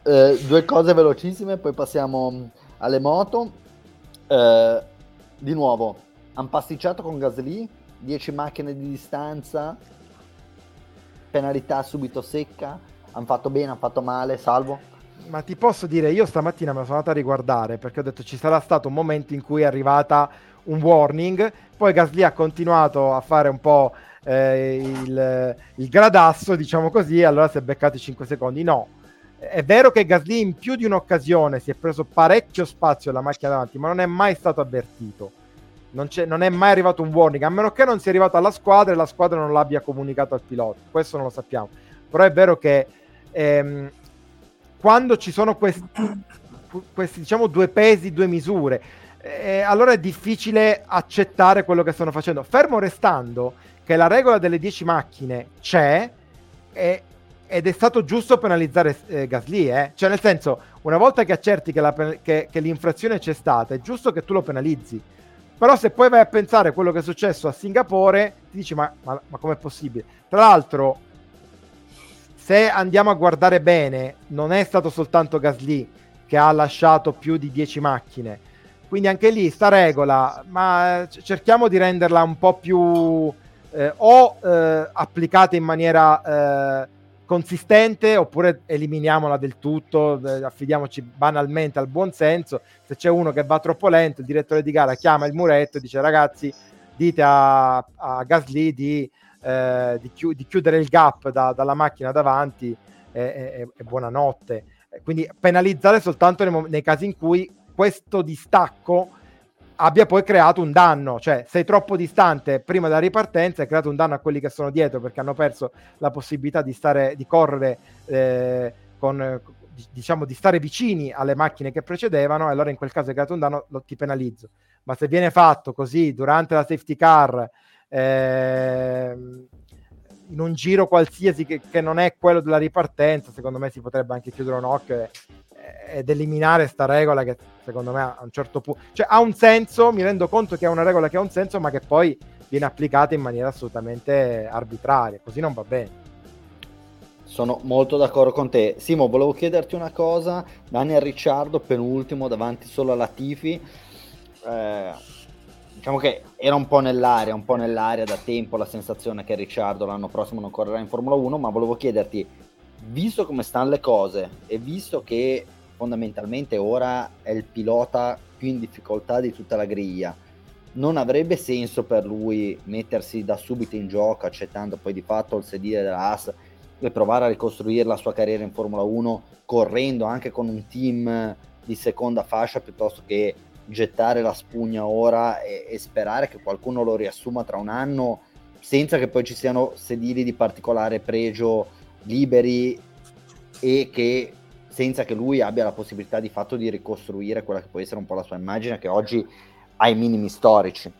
eh, due cose velocissime, poi passiamo alle moto. Eh, di nuovo, hanno pasticciato con Gasly, 10 macchine di distanza, penalità subito secca, hanno fatto bene, hanno fatto male, salvo. Ma ti posso dire, io stamattina me la sono andata a riguardare perché ho detto ci sarà stato un momento in cui è arrivata un warning, poi Gasly ha continuato a fare un po' eh, il, il, gradasso, diciamo così, allora si è beccato i 5 secondi. No, è vero che Gasly in più di un'occasione si è preso parecchio spazio alla macchina davanti, ma non è mai stato avvertito non, non, è mai arrivato un warning, a meno che non sia arrivato alla squadra e la squadra non l'abbia comunicato al pilota. Questo non lo sappiamo. Però è vero che ehm, quando ci sono questi, questi, diciamo, due pesi, due misure, eh, allora è difficile accettare quello che stanno facendo. Fermo restando che la regola delle 10 macchine c'è e, ed è stato giusto penalizzare eh, Gasly, eh? cioè nel senso, una volta che accerti che, la, che, che l'infrazione c'è stata, è giusto che tu lo penalizzi però se poi vai a pensare a quello che è successo a Singapore, ti dici ma, ma, ma com'è possibile? Tra l'altro, se andiamo a guardare bene, non è stato soltanto Gasly che ha lasciato più di 10 macchine. Quindi anche lì sta regola, ma cerchiamo di renderla un po' più eh, o eh, applicata in maniera eh, consistente oppure eliminiamola del tutto, eh, affidiamoci banalmente al buon senso. Se c'è uno che va troppo lento, il direttore di gara chiama il muretto e dice ragazzi dite a, a Gasly di, eh, di, chi- di, chiudere il gap da, dalla macchina davanti e, e, e buonanotte. quindi penalizzare soltanto nei, nei casi in cui questo distacco abbia poi creato un danno, cioè sei troppo distante prima della ripartenza hai creato un danno a quelli che sono dietro perché hanno perso la possibilità di stare di correre eh, con diciamo di stare vicini alle macchine che precedevano e allora in quel caso hai creato un danno lo, ti penalizzo. Ma se viene fatto così durante la safety car eh, in un giro qualsiasi che, che, non è quello della ripartenza secondo me si potrebbe anche chiudere un occhio ed eliminare sta regola che secondo me a un certo punto cioè ha un senso, mi rendo conto che è una regola che ha un senso, ma che poi viene applicata in maniera assolutamente arbitraria, così non va bene. Sono molto d'accordo con te. Simo, volevo chiederti una cosa. Daniel Ricciardo, penultimo, davanti solo alla Tifi. Eh, diciamo che era un po' nell'aria, un po' nell'aria da tempo la sensazione che Ricciardo l'anno prossimo non correrà in Formula 1, ma volevo chiederti, visto come stanno le cose e visto che fondamentalmente ora è il pilota più in difficoltà di tutta la griglia. Non avrebbe senso per lui mettersi da subito in gioco, accettando poi di fatto il sedile della Haas e provare a ricostruire la sua carriera in Formula 1 correndo anche con un team di seconda fascia piuttosto che gettare la spugna ora e, e sperare che qualcuno lo riassuma tra un anno senza che poi ci siano sedili di particolare pregio liberi e che senza che lui abbia la possibilità di fatto di ricostruire quella che può essere un po' la sua immagine che oggi ha i minimi storici.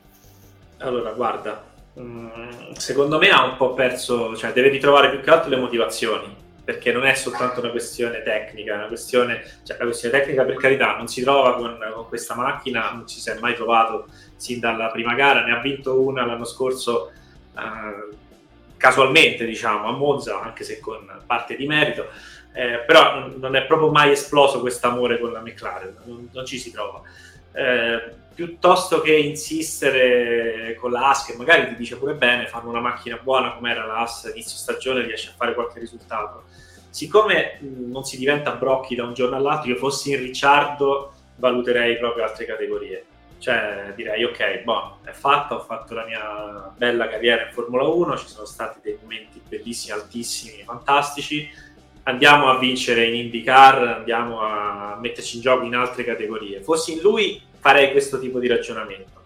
Allora, guarda, mm, secondo me ha un po' perso, cioè deve ritrovare più che altro le motivazioni, perché non è soltanto una questione tecnica, una questione, cioè la questione tecnica per carità non si trova con, con questa macchina, non ci si è mai trovato sin dalla prima gara, ne ha vinto una l'anno scorso eh, casualmente, diciamo, a Monza, anche se con parte di merito eh, però non, non, è proprio mai esploso questo amore con la McLaren, non, non ci si trova. Eh, piuttosto che insistere con la AS, che magari ti dice pure bene, fanno una macchina buona come era la AS inizio stagione, riesce a fare qualche risultato. Siccome mh, non si diventa brocchi da un giorno all'altro, io fossi in Ricciardo, valuterei proprio altre categorie. Cioè direi ok, boh, è fatta, ho fatto la mia bella carriera in Formula 1, ci sono stati dei momenti bellissimi, altissimi, fantastici andiamo a vincere in IndyCar, andiamo a metterci in gioco in altre categorie. Fossi in lui farei questo tipo di ragionamento.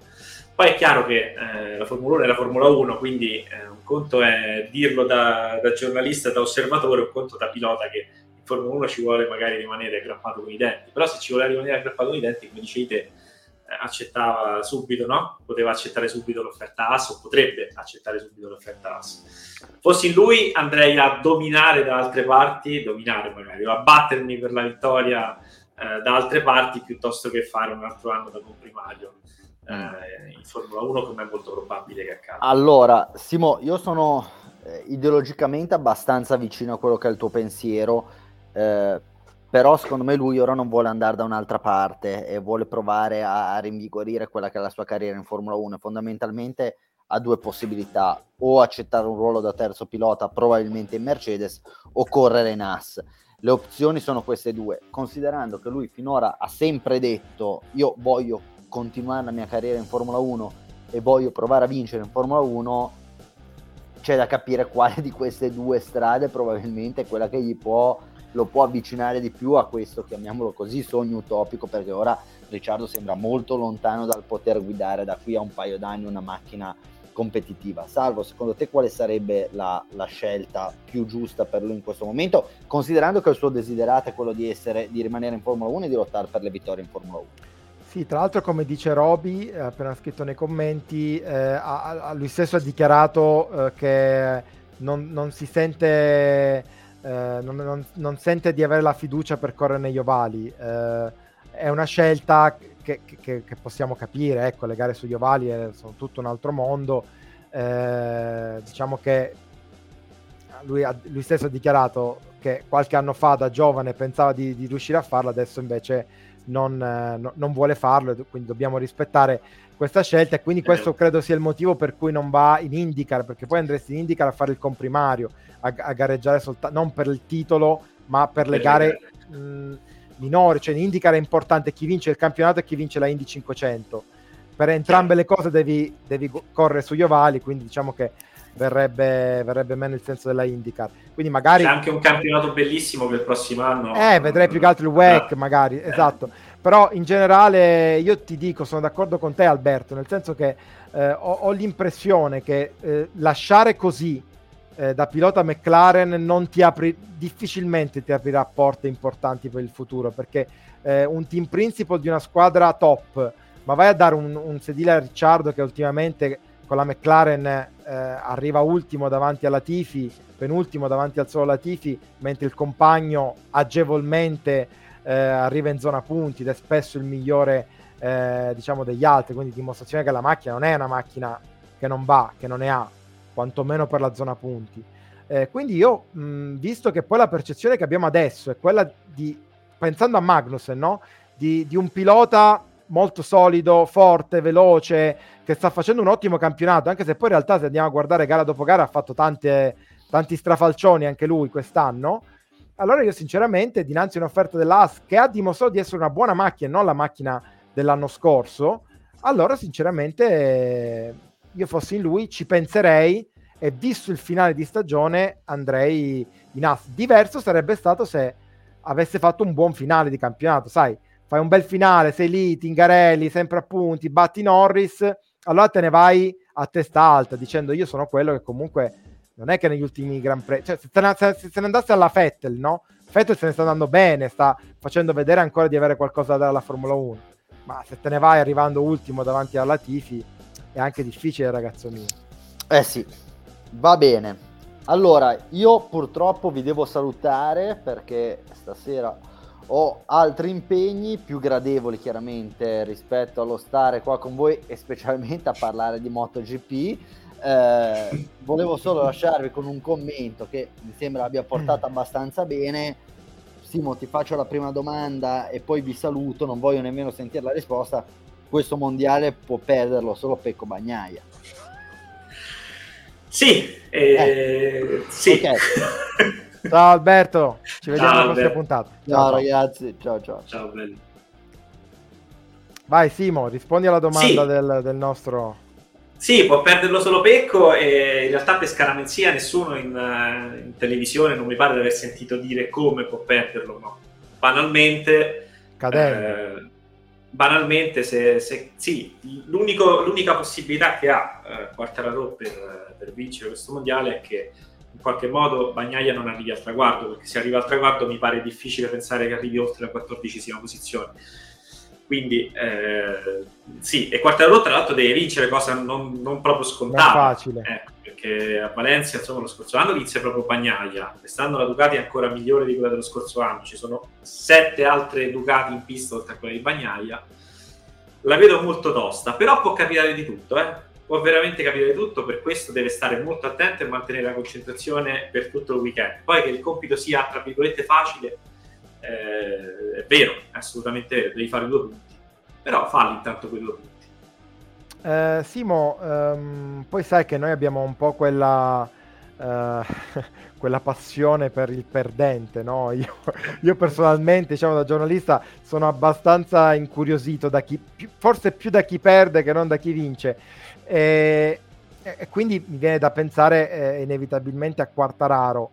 Poi è chiaro che eh, la Formula 1 è la Formula 1, quindi eh, un conto è dirlo da, da giornalista, da osservatore, un conto da pilota che in Formula 1 ci vuole magari rimanere aggrappato con i denti. Però se ci vuole rimanere aggrappato con i denti, come dicevi te, accettava subito, no? Poteva accettare subito l'offerta AS o potrebbe accettare subito l'offerta AS. Fossi in lui andrei a dominare da altre parti, dominare magari, o a battermi per la vittoria eh, da altre parti piuttosto che fare un altro anno da comprimario eh, in Formula 1 come è molto probabile che accada. Allora, Simo, io sono eh, ideologicamente abbastanza vicino a quello che è il tuo pensiero. Eh, però secondo me lui ora non vuole andare da un'altra parte e vuole provare a, rinvigorire quella che è la sua carriera in Formula 1 fondamentalmente ha due possibilità o accettare un ruolo da terzo pilota probabilmente in Mercedes o correre in AS le opzioni sono queste due. Considerando che lui finora ha sempre detto io voglio continuare la mia carriera in Formula 1 e voglio provare a vincere in Formula 1 c'è da capire quale di queste due strade probabilmente è quella che gli può lo può avvicinare di più a questo, chiamiamolo così, sogno utopico, perché ora Ricciardo sembra molto lontano dal poter guidare da qui a un paio d'anni una macchina competitiva. Salvo, secondo te quale sarebbe la, la, scelta più giusta per lui in questo momento, considerando che il suo desiderato è quello di, essere, di rimanere in Formula 1 e di lottare per le vittorie in Formula 1? Sì, tra l'altro come dice Roby, eh, appena scritto nei commenti, eh, a, a lui stesso ha dichiarato eh, che non, non si sente eh, non, non, non, sente di avere la fiducia per correre negli ovali. Eh, è una scelta che, che, che, possiamo capire, ecco, le gare sugli ovali è, sono tutto un altro mondo. Eh, diciamo che lui, lui, stesso ha dichiarato che qualche anno fa da giovane pensava di, di riuscire a farlo, adesso invece non, eh, no, non vuole farlo, quindi dobbiamo rispettare questa scelta e quindi questo credo sia il motivo per cui non va in IndyCar perché poi andresti in IndyCar a fare il comprimario a, a gareggiare soltanto non per il titolo ma per le gare mh, minori cioè in IndyCar è importante chi vince il campionato e chi vince la Indy 500 per entrambe le cose devi, devi correre sugli ovali quindi diciamo che verrebbe, verrebbe meno il senso della IndyCar. Quindi magari... C'è anche un campionato bellissimo per il prossimo anno. Eh, vedrei più che altro il WEC, ah. magari, eh. esatto. Però in generale io ti dico, sono d'accordo con te Alberto, nel senso che eh, ho, ho, l'impressione che eh, lasciare così eh, da pilota McLaren non ti apri, difficilmente ti aprirà porte importanti per il futuro, perché eh, un team principal di una squadra top, ma vai a dare un, un sedile a Ricciardo che ultimamente con la McLaren eh, arriva ultimo davanti alla Tifi, penultimo davanti al solo Latifi, mentre il compagno agevolmente eh, arriva in zona punti ed è spesso il migliore eh, diciamo degli altri, quindi dimostrazione che la macchina non è una macchina che non va, che non ne ha, quantomeno per la zona punti. Eh, quindi io, mh, visto che poi la percezione che abbiamo adesso è quella di, pensando a Magnussen, no? di, di un pilota molto solido, forte, veloce, che sta facendo un ottimo campionato, anche se poi in realtà se andiamo a guardare gara dopo gara ha fatto tante, tanti strafalcioni anche lui quest'anno. Allora io sinceramente dinanzi a un'offerta dell'AS che ha dimostrato di essere una buona macchina e non la macchina dell'anno scorso, allora sinceramente io fossi in lui ci penserei e visto il finale di stagione andrei in AS. Diverso sarebbe stato se avesse fatto un buon finale di campionato, sai, fai un bel finale, sei lì, Tingarelli, sempre a punti, batti Norris, allora te ne vai a testa alta dicendo io sono quello che comunque non è che negli ultimi Gran Premi, cioè se, te ne, se, se ne andasse alla Vettel, no? Vettel se ne sta andando bene, sta facendo vedere ancora di avere qualcosa da dare alla Formula 1, ma se te ne vai arrivando ultimo davanti alla Tifi è anche difficile, ragazzo mio. Eh sì, va bene. Allora, io purtroppo vi devo salutare perché stasera ho altri impegni più gradevoli chiaramente rispetto allo stare qua con voi e specialmente a parlare di MotoGP. Eh, volevo solo lasciarvi con un commento che mi sembra abbia portato abbastanza bene. Simo, ti faccio la prima domanda e poi vi saluto, non voglio nemmeno sentire la risposta. Questo mondiale può perderlo solo Pecco Bagnaia. Sì, eh, eh. sì. Okay. Ciao Alberto, ci vediamo alla prossima puntata. Ciao, ciao ragazzi, ciao ciao. Ciao belli. Vai Simo, rispondi alla domanda sì. del, del, nostro... Sì, può perderlo solo Pecco e in realtà per scaramenzia nessuno in, in, televisione non mi pare di aver sentito dire come può perderlo, no. Banalmente... Eh, banalmente, se, se, sì, l'unica possibilità che ha eh, Quartararo per, per vincere questo mondiale è che in qualche modo Bagnaia non arrivi al traguardo, perché se arriva al traguardo mi pare difficile pensare che arrivi oltre la quattordicesima posizione. Quindi eh, sì, e Quartararo tra l'altro deve vincere, cosa non, non proprio scontata. Non facile. Ecco, perché a Valencia, insomma, lo scorso anno vinse proprio Bagnaia. Quest'anno la Ducati è ancora migliore di quella dello scorso anno. Ci sono sette altre Ducati in pista oltre a quella di Bagnaia. La vedo molto tosta, però può capitare di tutto, eh può veramente capire tutto, per questo deve stare molto attento e mantenere la concentrazione per tutto il weekend. Poi che il compito sia, tra virgolette, facile, eh, è vero, è assolutamente vero, devi fare due punti, però falli intanto quei due punti. Eh, Simo, um, poi sai che noi abbiamo un po' quella, uh, quella passione per il perdente, no? Io, io, personalmente, diciamo da giornalista, sono abbastanza incuriosito da chi, più, forse più da chi perde che non da chi vince. E, e quindi mi viene da pensare eh, inevitabilmente a Quartararo.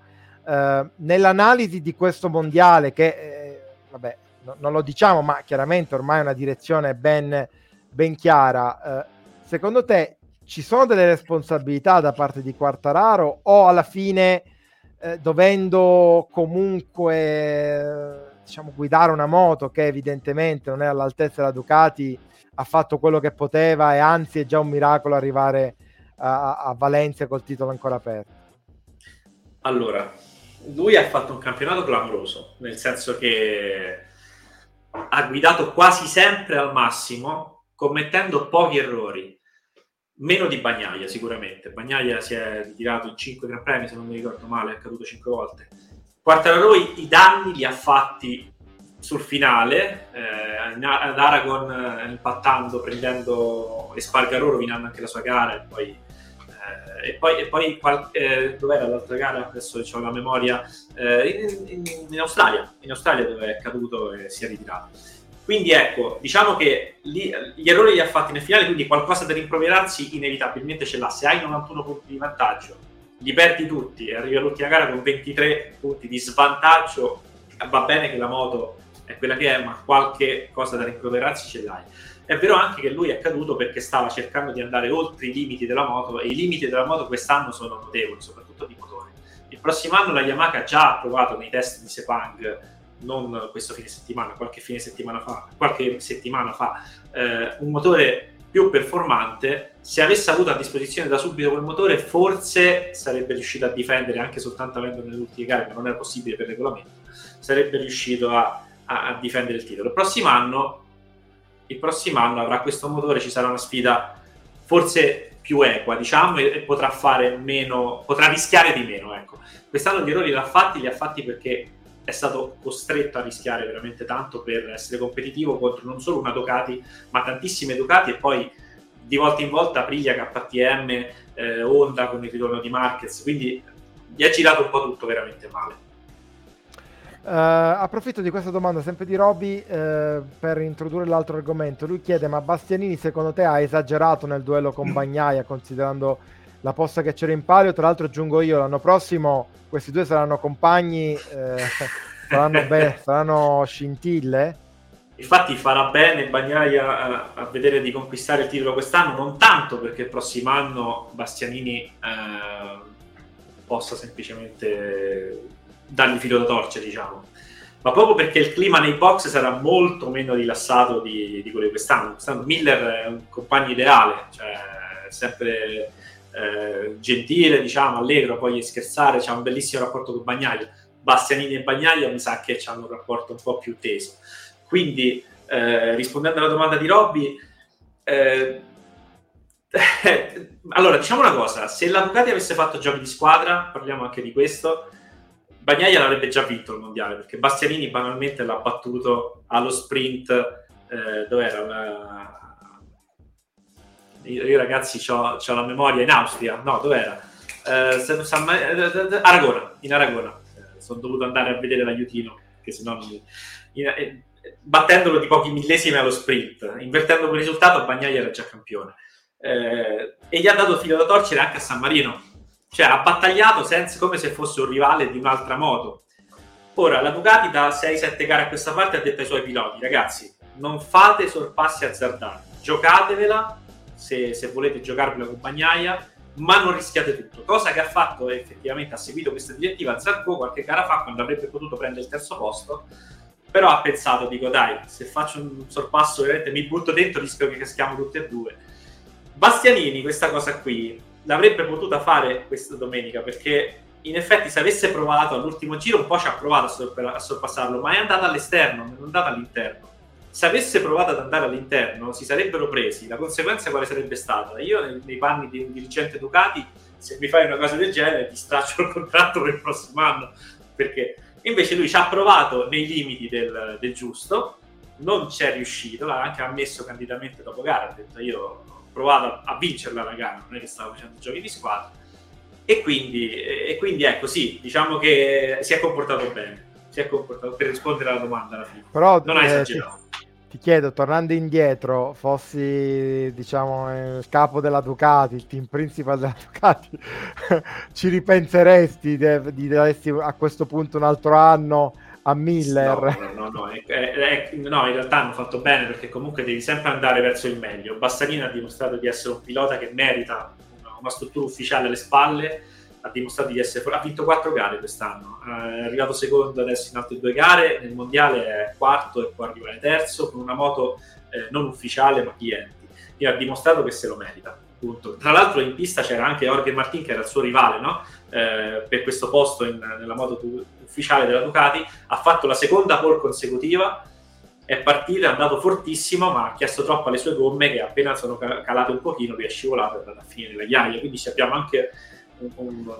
Eh, nell'analisi di questo mondiale, che eh, vabbè, no, non lo diciamo, ma chiaramente ormai è una direzione ben, ben chiara, eh, secondo te ci sono delle responsabilità da parte di Quartararo o alla fine eh, dovendo comunque diciamo, guidare una moto che evidentemente non è all'altezza della Ducati ha fatto quello che poteva e anzi è già un miracolo arrivare a, a Valencia col titolo ancora aperto. Allora, lui ha fatto un campionato clamoroso, nel senso che ha guidato quasi sempre al massimo, commettendo pochi errori, meno di Bagnaia sicuramente. Bagnaia si è ritirato in 5 Gran Premi, se non mi ricordo male, è caduto 5 volte. Quartararo i danni li ha fatti sul finale, eh, ad Aragon eh, impattando, prendendo Espargaro, rovinando anche la sua gara e poi, e poi, e poi qual- eh, dov'era l'altra gara? Adesso ho la memoria, eh, in, in, in, Australia, in Australia dove è caduto e si è ritirato. Quindi ecco, diciamo che gli, gli errori li ha fatti nel finale, quindi qualcosa da rimproverarsi inevitabilmente ce l'ha. Se hai 91 punti di vantaggio, li perdi tutti e arrivi all'ultima gara con 23 punti di svantaggio, va bene che la moto è quella che è, ma qualche cosa da rimproverarsi ce l'hai. È vero anche che lui è caduto perché stava cercando di andare oltre i limiti della moto e i limiti della moto quest'anno sono notevoli, soprattutto di motore. Il prossimo anno la Yamaha ha già provato nei test di Sepang non questo fine settimana, qualche fine settimana fa, qualche settimana fa, eh, un motore più performante, se avesse avuto a disposizione da subito quel motore, forse sarebbe riuscito a difendere anche soltanto avendo nelle ultime gare, ma non era possibile per regolamento, sarebbe riuscito a, a, a difendere il titolo. Il prossimo anno, il prossimo anno avrà questo motore, ci sarà una sfida forse più equa, diciamo, e, e potrà fare meno, potrà rischiare di meno. Ecco. Quest'anno gli errori li ha fatti, li ha fatti perché è stato costretto a rischiare veramente tanto per essere competitivo contro non solo una Ducati, ma tantissime Ducati e poi di volta in volta Aprilia, KTM, eh, Honda con il ritorno di Marquez, quindi gli ha girato un po' tutto veramente male. Uh, approfitto di questa domanda sempre di Roby uh, per introdurre l'altro argomento. Lui chiede: Ma Bastianini secondo te ha esagerato nel duello con Bagnaia considerando la posta che c'era in palio? Tra l'altro aggiungo io l'anno prossimo questi due saranno compagni, eh, saranno, be- saranno scintille. Infatti farà bene Bagnaia a, a, vedere di conquistare il titolo quest'anno, non tanto perché il prossimo anno Bastianini eh, possa semplicemente dargli filo da torcere, diciamo, ma proprio perché il clima nei box sarà molto meno rilassato di, di quello di quest'anno. Quest'anno Miller è un compagno ideale, cioè sempre eh, gentile, diciamo, allegro, poi scherzare, c'ha un bellissimo rapporto con Bagnaia. Bastianini e Bagnaia mi sa che hanno un rapporto un po' più teso. Quindi, eh, rispondendo alla domanda di Robby, eh, allora diciamo una cosa: se la Ducati avesse fatto giochi di squadra, parliamo anche di questo. Bagnaia l'avrebbe già vinto il mondiale perché Bastianini banalmente l'ha battuto allo sprint. Eh, dove era una, io ragazzi ho la memoria in Austria, no, dov'era? Eh, San, eh, Aragona, in Aragona. Eh, sono dovuto andare a vedere l'aiutino, che se no non eh, battendolo di pochi millesimi allo sprint, invertendo quel risultato, Bagnaia era già campione. Eh, e gli ha dato filo da torcere anche a San Marino. Cioè, ha battagliato senza, come se fosse un rivale di un'altra moto. Ora, la Ducati da 6-7 gare a questa parte ha detto ai suoi piloti, ragazzi, non fate sorpassi azzardati, giocatevela se, se volete giocarvi la compagnaia, ma non rischiate tutto. Cosa che ha fatto effettivamente, ha seguito questa direttiva Zarco qualche gara fa quando avrebbe potuto prendere il terzo posto, però ha pensato, dico dai, se faccio un sorpasso veramente mi butto dentro, rischio che caschiamo tutti e due. Bastianini questa cosa qui l'avrebbe potuta fare questa domenica perché in effetti se avesse provato all'ultimo giro un po' ci ha provato a sorpassarlo, ma è andata all'esterno, non è andata all'interno se avesse provato ad andare all'interno si sarebbero presi, la conseguenza quale sarebbe stata? Io nei, nei panni di un dirigente Ducati, se mi fai una cosa del genere ti straccio il contratto per il prossimo anno, perché invece lui ci ha provato nei limiti del, del giusto, non ci è riuscito, l'ha anche ammesso candidamente dopo gara, ha detto io provato a, vincerla la gara, non è che stavo facendo giochi di squadra, e quindi, e quindi ecco sì, diciamo che si è comportato bene, si è comportato per rispondere alla domanda alla fine, Però, non ha eh, esagerato. ti chiedo, tornando indietro, fossi diciamo il capo della Ducati, il team principal della Ducati, ci ripenseresti di, di daresti a questo punto un altro anno a Miller? No, no, no, è, no, in realtà hanno fatto bene perché comunque devi sempre andare verso il meglio. Bassanini ha dimostrato di essere un pilota che merita una, una struttura ufficiale alle spalle ha dimostrato di essere ha vinto quattro gare quest'anno è arrivato secondo adesso in altre due gare nel mondiale è quarto e può arrivare terzo con una moto eh, non ufficiale ma clienti quindi ha dimostrato che se lo merita appunto. tra l'altro in pista c'era anche Jorge Martin che era il suo rivale no? Eh, per questo posto in, nella moto ufficiale della Ducati ha fatto la seconda pole consecutiva è partito, è andato fortissimo, ma ha chiesto troppo alle sue gomme che appena sono calate un pochino lui è scivolato e è andato a finire nella ghiaia. Quindi abbiamo anche un,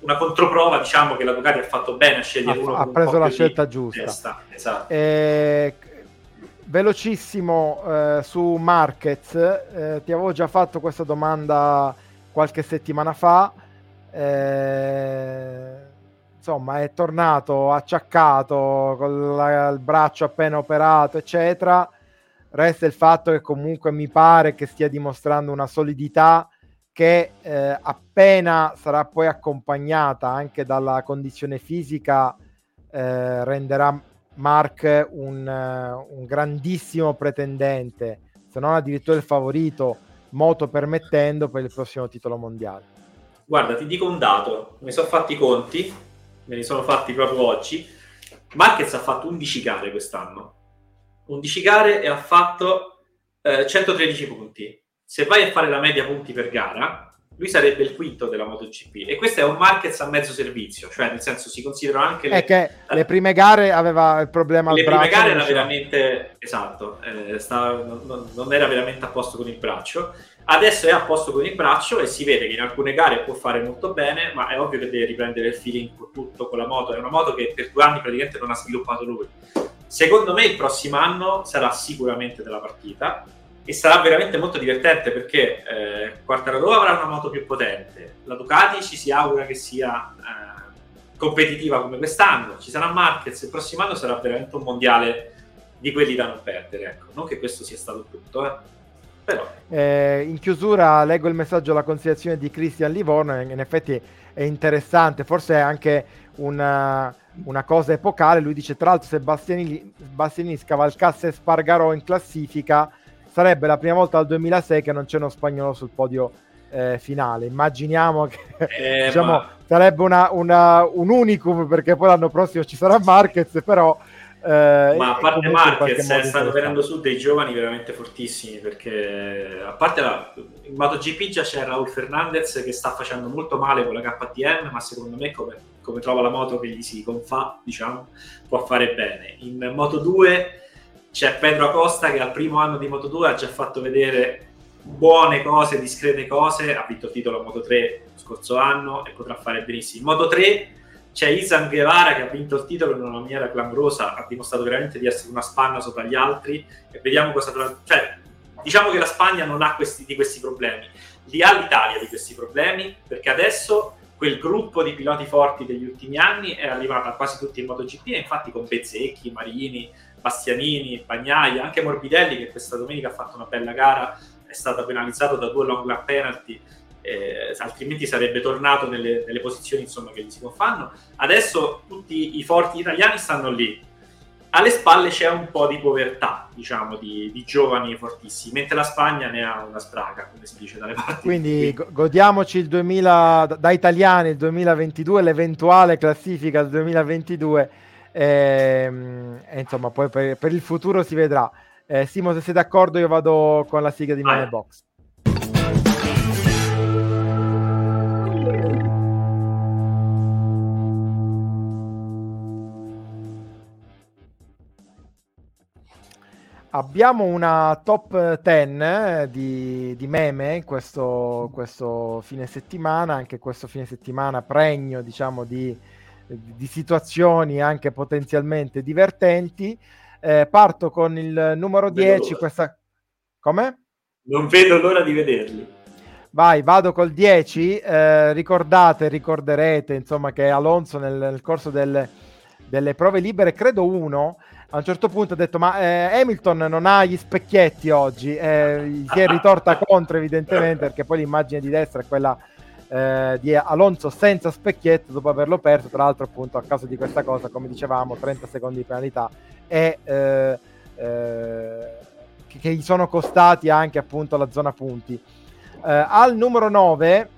una controprova, diciamo che la Ducati ha fatto bene a scegliere ha, uno ha preso la scelta giusta. Testa, esatto. eh, velocissimo eh, su Marquez, eh, ti avevo già fatto questa domanda qualche settimana fa. Eh, insomma è tornato acciaccato con il braccio appena operato, eccetera. Resta il fatto che comunque mi pare che stia dimostrando una solidità che eh, appena sarà poi accompagnata anche dalla condizione fisica eh, renderà Mark un, uh, un, grandissimo pretendente, se non addirittura il favorito, moto permettendo, per il prossimo titolo mondiale. Guarda, ti dico un dato, mi sono fatti i conti, me li sono fatti proprio oggi. Marquez ha fatto 11 gare quest'anno, 11 gare e ha fatto eh, 113 punti. Se vai a fare la media punti per gara, lui sarebbe il quinto della MotoGP e questo è un Marquez a mezzo servizio, cioè nel senso si considerano anche le, è che le prime gare aveva il problema al le braccio. Le prime gare era veramente esatto, eh, stava, non, non, era veramente a posto con il braccio. Adesso è a posto con il braccio e si vede che in alcune gare può fare molto bene, ma è ovvio che deve riprendere il feeling con tutto con la moto. È una moto che per due anni praticamente non ha sviluppato lui. Secondo me il prossimo anno sarà sicuramente della partita e sarà veramente molto divertente perché eh, Quartararo avrà una moto più potente, la Ducati ci si augura che sia eh, competitiva come quest'anno, ci sarà Marquez, il prossimo anno sarà veramente un mondiale di quelli da non perdere, ecco. non che questo sia stato tutto, eh. Eh, in chiusura leggo il messaggio alla considerazione di Christian Livorno, in effetti è interessante, forse è anche una, una cosa epocale, lui dice tra l'altro se Bastianini, Bastianini scavalcasse Spargarò in classifica sarebbe la prima volta dal 2006 che non c'è uno spagnolo sul podio eh, finale. Immaginiamo che eh, diciamo, ma... sarebbe una, una, un unicum perché poi l'anno prossimo ci sarà Marquez, però... Eh, ma a parte Marquez è stato venendo su dei giovani veramente fortissimi perché a parte la, in MotoGP già c'è Raul Fernandez che sta facendo molto male con la KTM ma secondo me come, come trova la moto che gli si confà diciamo può fare bene in Moto 2 c'è Pedro Acosta che al primo anno di Moto2 ha già fatto vedere buone cose, discrete cose, ha vinto il titolo a Moto 3 lo scorso anno e potrà fare benissimo. In Moto 3 c'è Isan Guevara che ha vinto il titolo in una maniera clamorosa, ha dimostrato veramente di essere una spanna sopra gli altri e vediamo cosa... Cioè, diciamo che la Spagna non ha questi, di questi problemi, li ha l'Italia di questi problemi perché adesso quel gruppo di piloti forti degli ultimi anni è arrivato a quasi tutti in MotoGP infatti con Bezzecchi, Marini, Bastianini, Bagnaia, anche Morbidelli che questa domenica ha fatto una bella gara, è stato penalizzato da due long lap penalty, eh, altrimenti sarebbe tornato nelle, nelle posizioni insomma, che gli si confanno. Adesso tutti i forti italiani stanno lì. Alle spalle c'è un po' di povertà, diciamo, di, di giovani fortissimi, mentre la Spagna ne ha una spraga, come si dice dalle parti. Quindi godiamoci il 2000, da italiani il 2022, l'eventuale classifica del 2022 e, e insomma, poi per, per, il futuro si vedrà. Eh, Simo, se sei d'accordo, io vado con la sigla di Money Box. Abbiamo una top 10 eh, di, di meme questo, questo fine settimana, anche questo fine settimana pregno diciamo di di situazioni anche potenzialmente divertenti. Eh, parto con il numero 10. Questa... Come? Non vedo l'ora di vederli. Vai, vado col 10. Eh, ricordate, ricorderete insomma che Alonso nel, nel corso del, delle prove libere, credo uno, a un certo punto ha detto ma eh, Hamilton non ha gli specchietti oggi, eh, si è ritorta contro evidentemente perché poi l'immagine di destra è quella eh, di Alonso senza specchietto dopo averlo perso, tra l'altro appunto a causa di questa cosa, come dicevamo, 30 secondi di penalità. E eh, eh, che, che, gli sono costati anche appunto la zona punti. Eh, al numero 9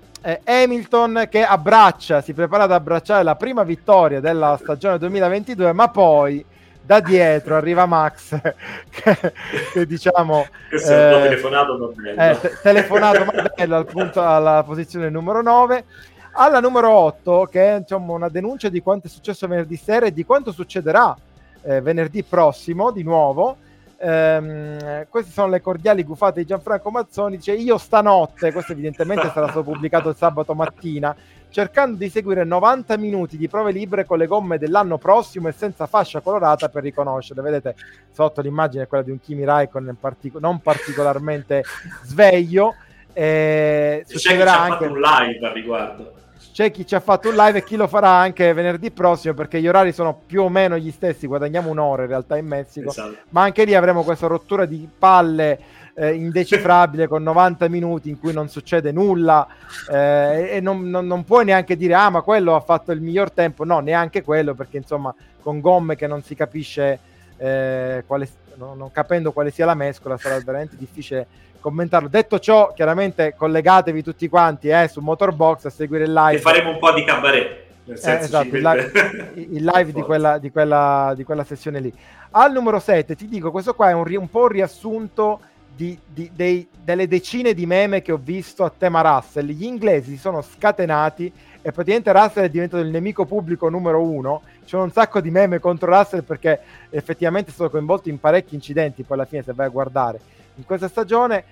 Hamilton che abbraccia, si prepara ad abbracciare la prima vittoria della stagione 2022, ma poi da dietro arriva Max che, che diciamo questo eh, telefonato ma bello eh, te- telefonato ma bello al punto, alla posizione numero 9 alla numero 8 che è insomma una denuncia di quanto è successo venerdì sera e di quanto succederà eh, venerdì prossimo di nuovo. Ehm, queste sono le cordiali gufate di Gianfranco Mazzoni. Dice io stanotte questo evidentemente sarà stato pubblicato il sabato mattina cercando di seguire 90 minuti di prove libere con le gomme dell'anno prossimo e senza fascia colorata per riconoscerle. Vedete sotto l'immagine è quella di un Kimi Raikkonen partic- non particolarmente sveglio. Eh, succederà anche un live a riguardo. c'è chi ci ha fatto un live e chi lo farà anche venerdì prossimo perché gli orari sono più o meno gli stessi, guadagniamo un'ora in realtà in Messico, esatto. ma anche lì avremo questa rottura di palle eh, indecifrabile con 90 minuti in cui non succede nulla eh, e non, non, non, puoi neanche dire ah ma quello ha fatto il miglior tempo, no neanche quello perché insomma con gomme che non si capisce eh, quale, non, non capendo quale sia la mescola sarà veramente difficile commentarlo. Detto ciò, chiaramente collegatevi tutti quanti eh, su Motorbox a seguire il live. E faremo un po' di cabaret. Eh, esatto, il live, il live di, quella, di, quella, di, quella, sessione lì. Al numero 7 ti dico, questo qua è un, un po' un riassunto di, dei, delle decine di meme che ho visto a tema Russell. Gli inglesi si sono scatenati e praticamente Russell è diventato il nemico pubblico numero uno. C'è un sacco di meme contro Russell perché effettivamente stato coinvolto in parecchi incidenti, poi alla fine se vai a guardare in questa stagione.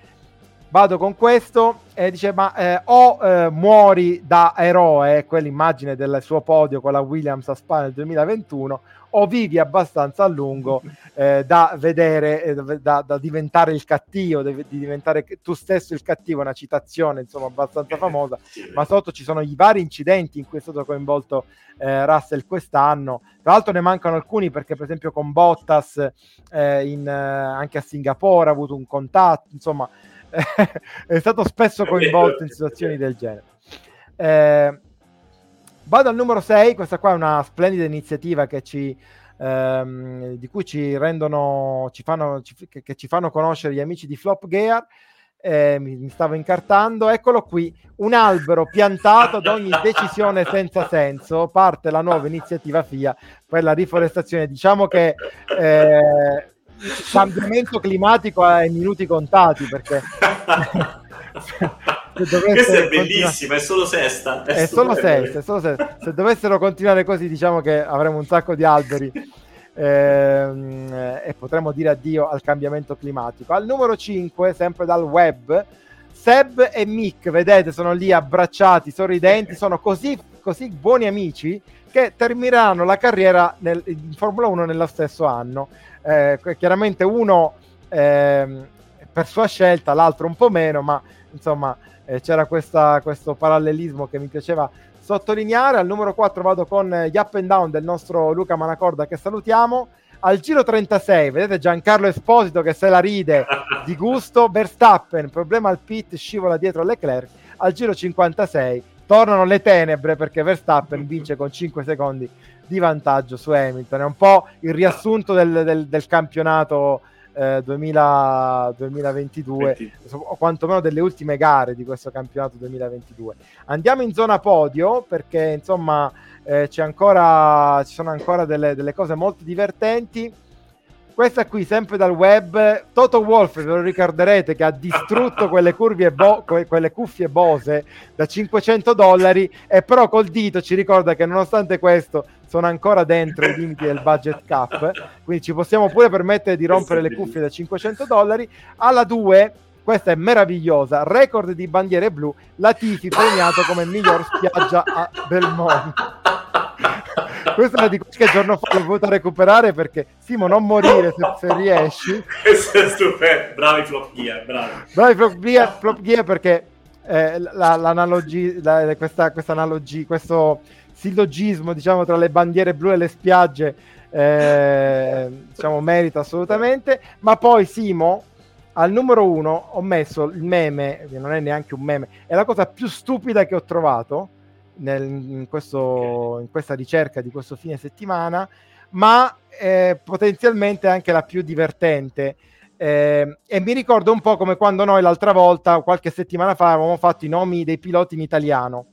Vado con questo e dice: Ma eh, o eh, muori da eroe, quell'immagine del suo podio con la Williams a Spa nel 2021, o vivi abbastanza a lungo eh, da vedere, eh, da, da, diventare il cattivo, di diventare tu stesso il cattivo, una citazione insomma abbastanza famosa, ma sotto ci sono i vari incidenti in cui è stato coinvolto eh, Russell quest'anno. Tra l'altro ne mancano alcuni perché per esempio con Bottas eh, in, eh, anche a Singapore ha avuto un contatto, insomma è stato spesso coinvolto in situazioni del genere. Eh, vado al numero 6, questa qua è una splendida iniziativa che ci, ehm, di cui ci rendono, ci fanno, ci, che, che, ci fanno conoscere gli amici di Flop Gear. Eh, mi, mi, stavo incartando, eccolo qui, un albero piantato ad ogni decisione senza senso, parte la nuova iniziativa FIA per la riforestazione. Diciamo che eh, cambiamento climatico ai minuti contati perché questa è bellissima, è solo sesta. È, è solo sesta, è solo sesta. Se dovessero continuare così, diciamo che avremo un sacco di alberi ehm, e potremmo dire addio al cambiamento climatico. Al numero 5, sempre dal web, Seb e Mick, vedete, sono lì abbracciati, sorridenti, sono così, così buoni amici che termineranno la carriera nel, in Formula 1 nello stesso anno. Eh, chiaramente uno eh, per sua scelta, l'altro un po' meno, ma insomma eh, c'era questa, questo parallelismo che mi piaceva sottolineare. Al numero 4 vado con gli up and down del nostro Luca Manacorda che salutiamo. Al giro 36, vedete Giancarlo Esposito che se la ride di gusto. Verstappen, problema al pit, scivola dietro a Leclerc. Al giro 56 tornano le tenebre perché Verstappen vince con 5 secondi di vantaggio su Hamilton. È un po' il riassunto del, del, del campionato eh, 2000, 2022 20. o quantomeno delle ultime gare di questo campionato 2022. Andiamo in zona podio perché insomma eh, c'è ancora, ci sono ancora delle, delle cose molto divertenti. Questa qui, sempre dal web, Toto Wolf, ve lo ricorderete, che ha distrutto quelle, bo- quelle cuffie Bose da 500 dollari e però col dito ci ricorda che nonostante questo sono ancora dentro i limiti del budget cap, quindi ci possiamo pure permettere di rompere le cuffie da 500 dollari. Alla 2, questa è meravigliosa, record di bandiere blu, Latifi premiato come miglior spiaggia a Belmonte. Questa è una di quelle che giorno fa l'ho voluta recuperare perché Simo non morire se, se riesci. Questo è stupendo, bravi flop gear, bravi. Bravi flop gear, flop gear perché eh, la, l'analogia, la, questa, questa analogia, questo sillogismo diciamo tra le bandiere blu e le spiagge eh, diciamo merita assolutamente ma poi Simo al numero uno ho messo il meme che non è neanche un meme è la cosa più stupida che ho trovato nel, in, questo, in questa ricerca di questo fine settimana ma eh, potenzialmente anche la più divertente eh, e mi ricordo un po' come quando noi l'altra volta qualche settimana fa avevamo fatto i nomi dei piloti in italiano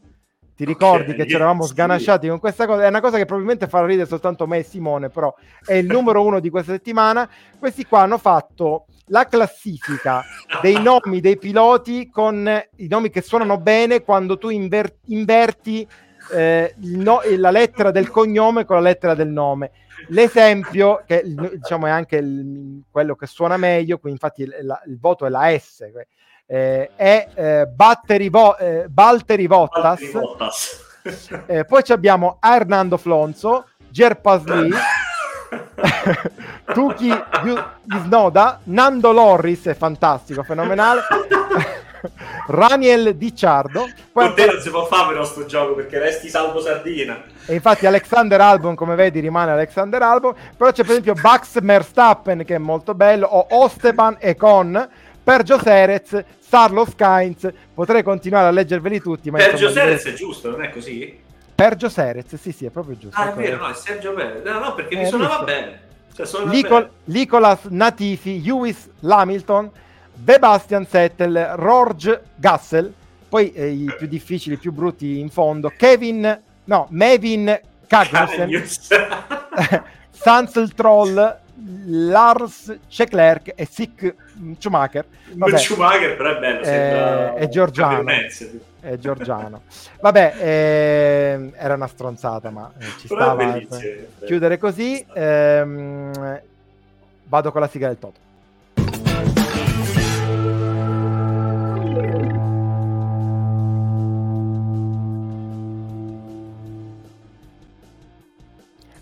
ti ricordi okay, che ci eravamo sì. sganasciati con questa cosa? È una cosa che probabilmente farà ridere soltanto me e Simone, però è il numero uno di questa settimana. Questi qua hanno fatto la classifica dei nomi dei piloti con i nomi che suonano bene quando tu inver- inverti eh, no- la lettera del cognome con la lettera del nome. L'esempio, che diciamo è anche il, quello che suona meglio, qui infatti il, la, il voto è la S, eh, è eh, Batteri Vo- eh, Valtteri Bottas. Eh, poi abbiamo Hernando Flonzo, Gerpasli, Tuki Snoda, Nando Lorris, è fantastico, fenomenale. Raniel Dicciardo. Poi Con te non si può fare però sto gioco perché resti salvo sardina. E infatti Alexander Albon, come vedi, rimane Alexander Albon. Però c'è per esempio Max Verstappen che è molto bello, o Osteban e Con, Pergio Serez, Carlos Kainz. Potrei continuare a leggerveli tutti. Ma Pergio Serez è giusto, non è così? Pergio Serez, sì, sì, è proprio giusto. Ah, è vero, no, è Sergio Perez. No, no, perché eh, mi suonava bene. Cioè, Nicol- Nicolas Natifi, Lewis Lamilton, Sebastian Settel, Rorge Gassel, poi eh, i più difficili, i più brutti in fondo, Kevin, no, Mevin Kagnussen, Sansel Troll, Lars Leclerc e Sick Schumacher. Vabbè, Schumacher però è bello, eh, è Giorgiano. È Giorgiano. Vabbè, eh, era una stronzata, ma eh, ci però stava. Chiudere così. Ehm, vado con la sigla del Toto.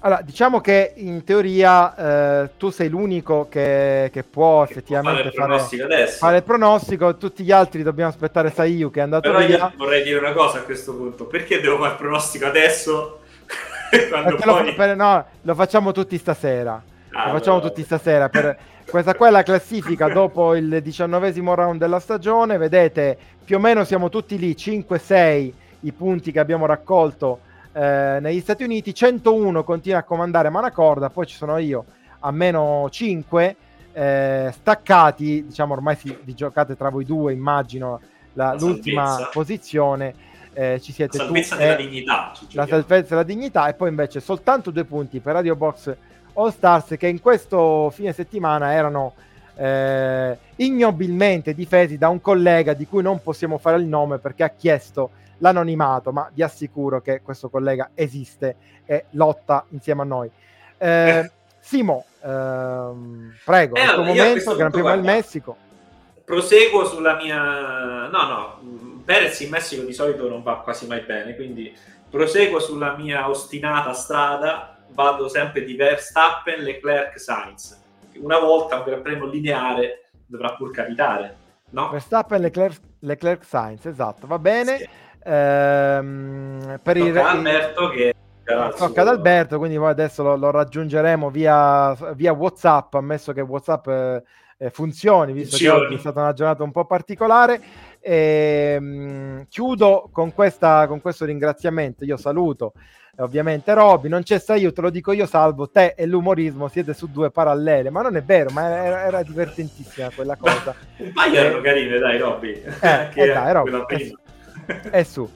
Allora, diciamo che in teoria eh, tu sei l'unico che, che può che effettivamente può fare, fare, fare, il pronostico, tutti gli altri dobbiamo aspettare Saiyu che è andato Però via. vorrei dire una cosa a questo punto, perché devo fare il pronostico adesso? Poi... lo, per, no, lo facciamo tutti stasera. Ah, lo facciamo no. tutti stasera. Per, questa qua è la classifica dopo il diciannovesimo round della stagione. Vedete, più o meno siamo tutti lì, 5-6 i punti che abbiamo raccolto eh, negli Stati Uniti, 101 continua a comandare Manacorda, poi ci sono io a meno 5, eh, staccati, diciamo ormai si, vi giocate tra voi due, immagino, la, la l'ultima salvezza. posizione. Eh, ci siete la salvezza tu, della dignità. La salvezza della dignità e poi invece soltanto due punti per Radio Box All Stars che in questo fine settimana erano eh, ignobilmente difesi da un collega di cui non possiamo fare il nome perché ha chiesto l'anonimato, ma vi assicuro che questo collega esiste e lotta insieme a noi. Eh, Simo, ehm, prego, eh, questo momento, Gran Premio del Messico. Proseguo sulla mia... No, no, Perez in Messico di solito non va quasi mai bene, quindi proseguo sulla mia ostinata strada, vado sempre di Verstappen, Leclerc, Sainz. Una volta un Gran Premio lineare dovrà pur capitare, no? Verstappen, Leclerc, Leclerc Sainz, esatto, va bene. Sì. Ehm, per il, Alberto che tocca ad Alberto, quindi poi adesso lo, lo raggiungeremo via, via, WhatsApp, ammesso che WhatsApp eh, eh funzioni, visto funzioni. che oggi è stata una giornata un po' particolare. E, ehm, mh, chiudo con, questa, con questo ringraziamento. Io saluto ovviamente Robby, non c'è io, te lo dico io, salvo te e l'umorismo, siete su due parallele, ma non è vero, ma era, era divertentissima quella cosa. Un paio erano carine, dai Robby. Eh, eh dai, Robby. È su.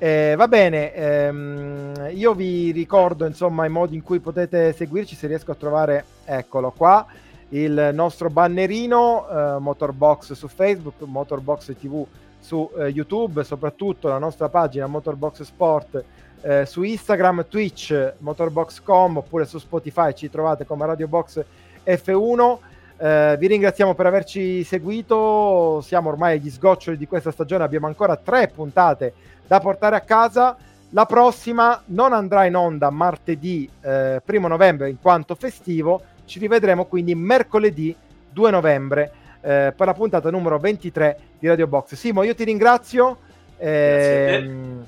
Eh, va bene, ehm, io vi ricordo insomma i modi in cui potete seguirci se riesco a trovare, eccolo qua, il nostro bannerino eh, Motorbox su Facebook, Motorbox TV su eh, YouTube, soprattutto la nostra pagina Motorbox Sport eh, su Instagram, Twitch, Motorbox.com oppure su Spotify ci trovate come Radio Box F1. Eh, vi ringraziamo per averci seguito, siamo ormai agli sgoccioli di questa stagione, abbiamo ancora tre puntate da portare a casa. La prossima non andrà in onda martedì eh, 1 novembre in quanto festivo, ci rivedremo quindi mercoledì 2 novembre eh, per la puntata numero 23 di Radio Box. Simo, io ti ringrazio ehm,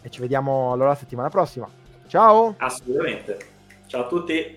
e ci vediamo allora la settimana prossima. Ciao! Assolutamente. Ciao a tutti.